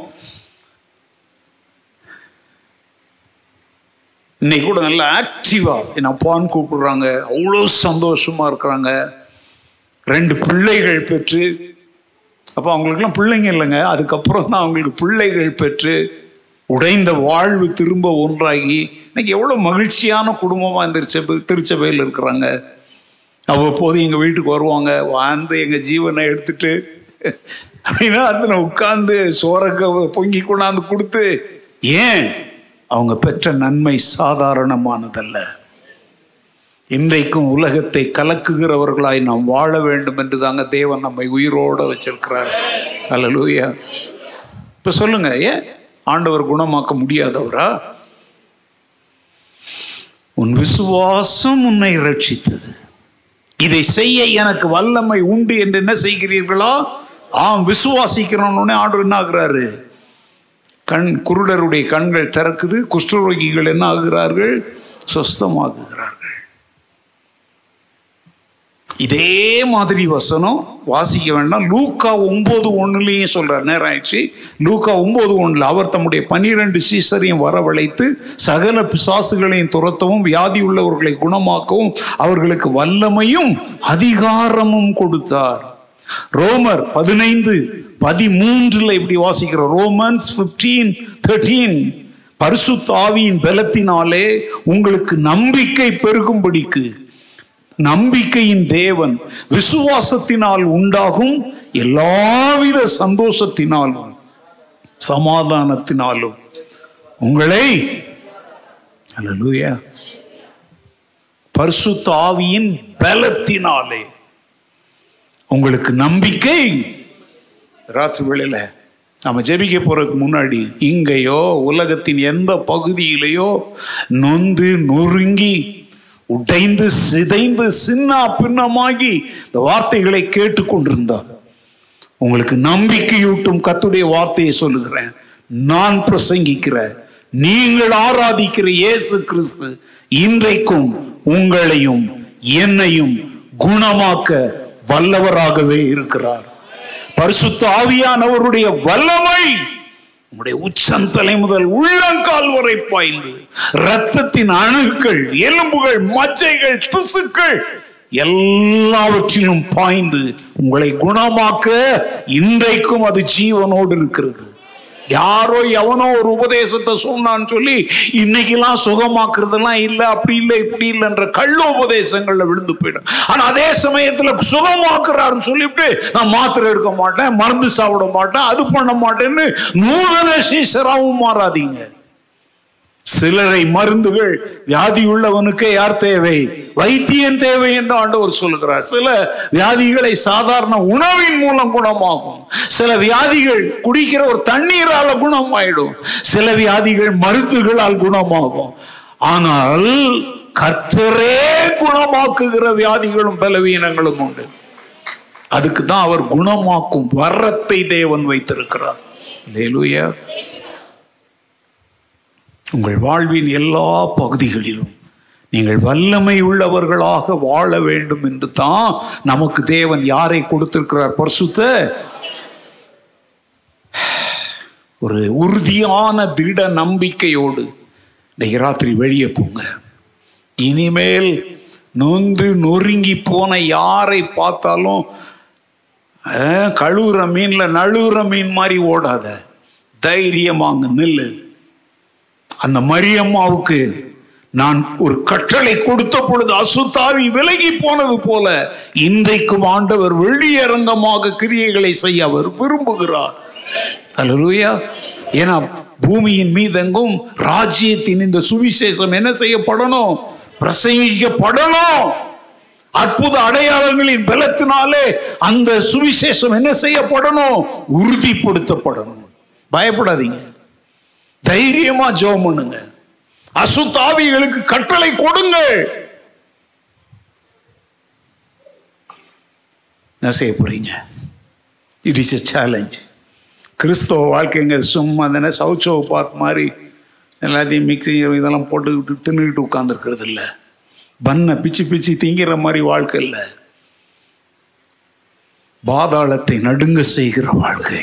இன்னைக்கு கூட நல்லா ஆக்டிவாக என் அப்பான்னு கூப்பிடுறாங்க. அவ்வளோ சந்தோஷமாக இருக்கிறாங்க. ரெண்டு பிள்ளைகள் பெற்று அப்போ அவங்களுக்குலாம் பிள்ளைங்க இல்லைங்க. அதுக்கப்புறம் தான் அவங்களுக்கு பிள்ளைகள் பெற்று உடைந்த வாழ்வு திரும்ப ஒன்றாகி இன்னைக்கு எவ்வளோ மகிழ்ச்சியான குடும்பமாக இந்த திருச்சபை திருச்சபையில் இருக்கிறாங்க. அவ்வப்போது எங்கள் வீட்டுக்கு வருவாங்க வாழ்ந்து எங்கள் ஜீவனை எடுத்துட்டு அப்படின்னா அதில் உட்காந்து சோறக்க பொங்கி கொண்டாந்து கொடுத்து ஏன்? அவங்க பெற்ற நன்மை சாதாரணமானதல்ல. இன்றைக்கும் உலகத்தை கலக்குகிறவர்களாய் நாம் வாழ வேண்டும் என்று தாங்க தேவன் நம்மை உயிரோடு வச்சிருக்கிறார். அல்லலூயா இப்போ சொல்லுங்க ஏன்? ஆண்டவர் குணமாக்க முடியாதவரா? உன் விசுவாசம் உன்னை ரட்சித்தது இதை செய்ய எனக்கு வல்லமை உண்டு என்று என்ன செய்கிறீர்களா? ஆம் விசுவாசிக்கிறோன்னு ஆண்டவர் என்ன ஆகுறாரு? கண் குருடருடைய கண்கள் திறக்குது குஷ்டரோகிகள் என்ன ஆகுகிறார்கள்? சொஸ்தமாகுகிறார்கள் இதே மாதிரி வசனம் வாசிக்க வேண்டாம். லூக்கா ஒன்பது ஒன்றுலையும் சொல்கிறார் நேரம் ஆயிடுச்சு. லூக்கா ஒன்பது ஒன்றில் அவர் தம்முடைய பனிரெண்டு சீசரையும் வரவழைத்து சகல பிசாசுகளையும் துரத்தவும் வியாதி உள்ளவர்களை குணமாக்கவும் அவர்களுக்கு வல்லமையும் அதிகாரமும் கொடுத்தார். ரோமர் பதினைந்து பதிமூன்றில் இப்படி வாசிக்கிறோம். ரோமன்ஸ் பிப்டீன் தேர்ட்டீன் பரிசுத்த தாவியின் பலத்தினாலே உங்களுக்கு நம்பிக்கை பெருகும்படிக்கு நம்பிக்கையின் தேவன் விசுவாசத்தினால் உண்டாகும் எல்லாவித சந்தோஷத்தினாலும் சமாதானத்தினாலும். உங்களை அல்லேலூயா பரிசுத்த ஆவியின் பலத்தினாலே உங்களுக்கு நம்பிக்கை. ராத்திரி வேளையில் நம்ம ஜெபிக்க போறதுக்கு முன்னாடி இங்கேயோ உலகத்தின் எந்த பகுதியிலேயோ நொந்து நொறுங்கி உடைந்து சிதைந்து சின்ன பின்னமாகி இந்த வார்த்தைகளை கேட்டுக்கொண்டிருந்தார். உங்களுக்கு நம்பிக்கையூட்டும் கத்துடைய வார்த்தையை சொல்லுகிறேன். நான் பிரசங்கிக்கிற நீங்கள் ஆராதிக்கிற இயேசு கிறிஸ்து இன்றைக்கும் உங்களையும் என்னையும் குணமாக்க வல்லவராகவே இருக்கிறார். பரிசுத்த ஆவியானவருடைய வல்லமை உம்முடைய உச்சந்தலை முதல் உள்ளங்கால் வரை பாய்ந்து ரத்தத்தின் அணுக்கள் எலும்புகள் மச்சைகள் திசுக்கள் எல்லாவற்றிலும் பாய்ந்து உங்களை குணமாக்க இன்றைக்கும் அது ஜீவனோடு இருக்கிறது. யாரோ எவனோ ஒரு உபதேசத்தை சொன்னான்னு சொல்லி இன்னைக்கெல்லாம் சுகமாக்குறதெல்லாம் இல்லை அப்படி இல்லை இப்படி இல்லைன்ற கள்ள உபதேசங்களில் விழுந்து போயிடும். ஆனால் அதே சமயத்தில் சுகமாக்குறாருன்னு சொல்லிவிட்டு நான் மாத்திரை எடுக்க மாட்டேன் மருந்து சாப்பிட மாட்டேன் அது பண்ண மாட்டேன்னு நூதன சீசராவும் மாறாதீங்க. சிலரை மருந்துகள் வியாதி உள்ளவனுக்கு யார் தேவை? வைத்தியன் தேவை என்று ஆண்டவர் சொல்லுகிறார். சில வியாதிகளை சாதாரண உணவின் மூலம் குணமாகும். சில வியாதிகள் குடிக்கிற ஒரு தண்ணீரால குணமாயிடும். சில வியாதிகள் மருந்துகளால் குணமாகும். ஆனால் கர்த்தரே குணமாக்குகிற வியாதிகளும் பலவீனங்களும் உண்டு. அதுக்கு தான் அவர் குணமாக்கும் வரத்தை தேவன் வைத்திருக்கிறார். லேலுயா உங்கள் வாழ்வின் எல்லா பகுதிகளிலும் நீங்கள் வல்லமை உள்ளவர்களாக வாழ வேண்டும் என்று தான் நமக்கு தேவன் யாரை கொடுத்திருக்கிறார்? பரிசுத்த? ஒரு உறுதியான திட நம்பிக்கையோடு இன்னைக்கு ராத்திரி வெளியே போங்க. இனிமேல் நொந்து நொறுங்கி போன யாரை பார்த்தாலும் கழுவுற மீன்ல நழுவுற மீன் மாதிரி ஓடாத. தைரியமாங்க நில்லு. அந்த மரியம்மாவுக்கு நான் ஒரு கட்டளை கொடுத்த பொழுது அசுத்தாவி விலகி போனது போல இன்றைக்கும் ஆண்டவர் வெளியரங்கமாக கிரியைகளை செய்ய அவர் விரும்புகிறார். அல்லேலூயா ஏன்னா பூமியின் மீதெங்கும் ராஜ்யத்தின் இந்த சுவிசேஷம் என்ன செய்யப்படணும்? பிரசங்கிக்கப்படணும். அற்புத அடையாளங்களின் பலத்தினாலே அந்த சுவிசேஷம் என்ன செய்யப்படணும்? உறுதிப்படுத்தப்படணும். பயப்படாதீங்க. தைரியமா ஜெபம் பண்ணுங்க. அசுத்தாவிகளுக்கு கட்டளை கொடுங்கள். என்ன செய்ய போறீங்க இட் இஸ் எ சேலஞ்ச் கிறிஸ்தவ வாழ்க்கைங்க சும்மா தானே சவுச்சோவை பாத் மாதிரி எல்லாத்தையும் மிக்சி இதெல்லாம் போட்டுக்கிட்டு தின்னுக்கிட்டு உட்காந்துருக்கிறது இல்லை. பண்ணை பிச்சு பிச்சு திங்கிற மாதிரி வாழ்க்கை இல்லை. பாதாளத்தை நடுங்க செய்கிற வாழ்க்கை.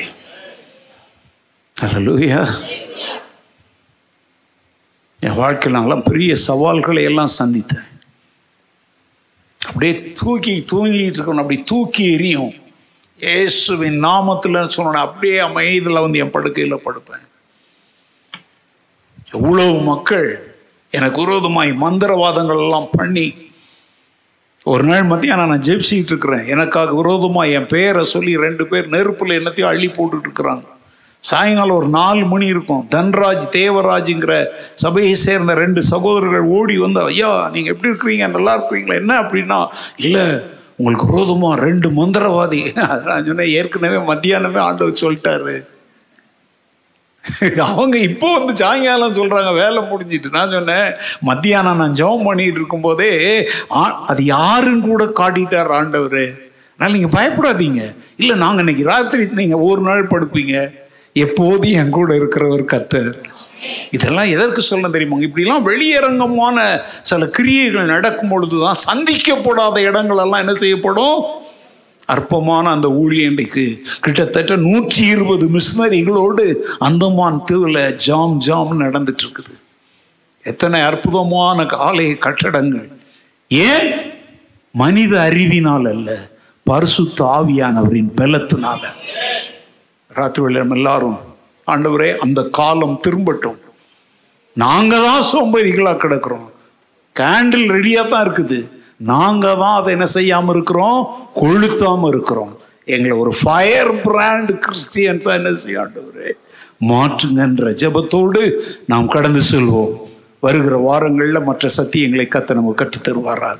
அல்லேலூயா என் வாழ்க்கையில் நாங்களாம் பெரிய சவால்களை எல்லாம் சந்தித்தேன். அப்படியே தூக்கி தூங்கிட்டு இருக்கணும். அப்படி தூக்கி எரியும் இயேசுவின் நாமத்தில் சொன்னோட அப்படியே அமைதியில் வந்து என் படுக்கையில் படுப்பேன். எவ்வளவு மக்கள் எனக்கு விரோதமாய் மந்திரவாதங்கள் எல்லாம் பண்ணி ஒரு நாள் மத்தியானம் நான் ஜெபிச்சுக்கிட்டு இருக்கிறேன். எனக்காக விரோதமாக என் பேரை சொல்லி ரெண்டு பேர் நெருப்பில் என்னத்தையும் அள்ளி போட்டுட்டு இருக்கிறாங்க. சாயங்காலம் ஒரு நாலு மணி இருக்கும். தன்ராஜ் தேவராஜுங்கிற சபையை சேர்ந்த ரெண்டு சகோதரர்கள் ஓடி வந்து ஐயா நீங்கள் எப்படி இருக்கிறீங்க? நல்லா இருக்கிறீங்களா? என்ன? அப்படின்னா இல்லை உங்களுக்கு விரோதமாக ரெண்டு மந்திரவாதி. நான் சொன்னேன் ஏற்கனவே மத்தியானமே ஆண்டவர் சொல்லிட்டாரு. அவங்க இப்போ வந்து சாயங்காலம் சொல்கிறாங்க வேலை முடிஞ்சிட்டு. நான் சொன்னேன் மத்தியானம் நான் ஜெபம் பண்ணிட்டு இருக்கும்போதே ஆ- அது யாருன்னு கூட காட்டிட்டார் ஆண்டவர். அதனால் நீங்கள் பயப்படாதீங்க. இல்லை நாங்கள் இன்னைக்கு ராத்திரி நீங்கள் ஒரு நாள் படுப்பீங்க. எப்போதும் என் கூட இருக்கிறவர் கத்தர். இதெல்லாம் எதற்கு சொல்ல தெரியுமா? இப்படிலாம் வெளியரங்கமான சில கிரியைகள் நடக்கும் பொழுதுதான் சந்திக்கப்படாத இடங்கள் எல்லாம் என்ன செய்யப்படும்? அற்பமான அந்த ஊழியண்டைக்கு கிட்டத்தட்ட நூற்றி இருபது மிஷினரிகளோடு அந்தமான் தீவில் ஜாம் ஜாம் நடந்துட்டு இருக்குது. எத்தனை அற்புதமான ஆலய கட்டடங்கள். ஏன்? மனித அறிவினால் அல்ல பரிசு தாவியானவரின் பலத்தினால. ராத்திரி வேளையில எல்லாரும் ஆண்டவரே அந்த காலம் திரும்பட்டும். நாங்கள் தான் சோம்பேறிகளாக கிடக்கிறோம் கேண்டில் ரெடியாக தான் இருக்குது. நாங்கள் தான் அதை என்ன செய்யாமல் இருக்கிறோம்? கொளுத்தாமல் இருக்கிறோம். எங்களை ஒரு ஃபயர் பிராண்ட் கிறிஸ்டியன்ஸாக என்ன செய்ய ஆண்டவரே? மாற்றுங்கன்ற ஜெபத்தோடு நாம் கடந்து செல்வோம். வருகிற வாரங்களில் மற்ற சத்தியங்களை கத்த நம்ம கற்றுத்தருவாராக.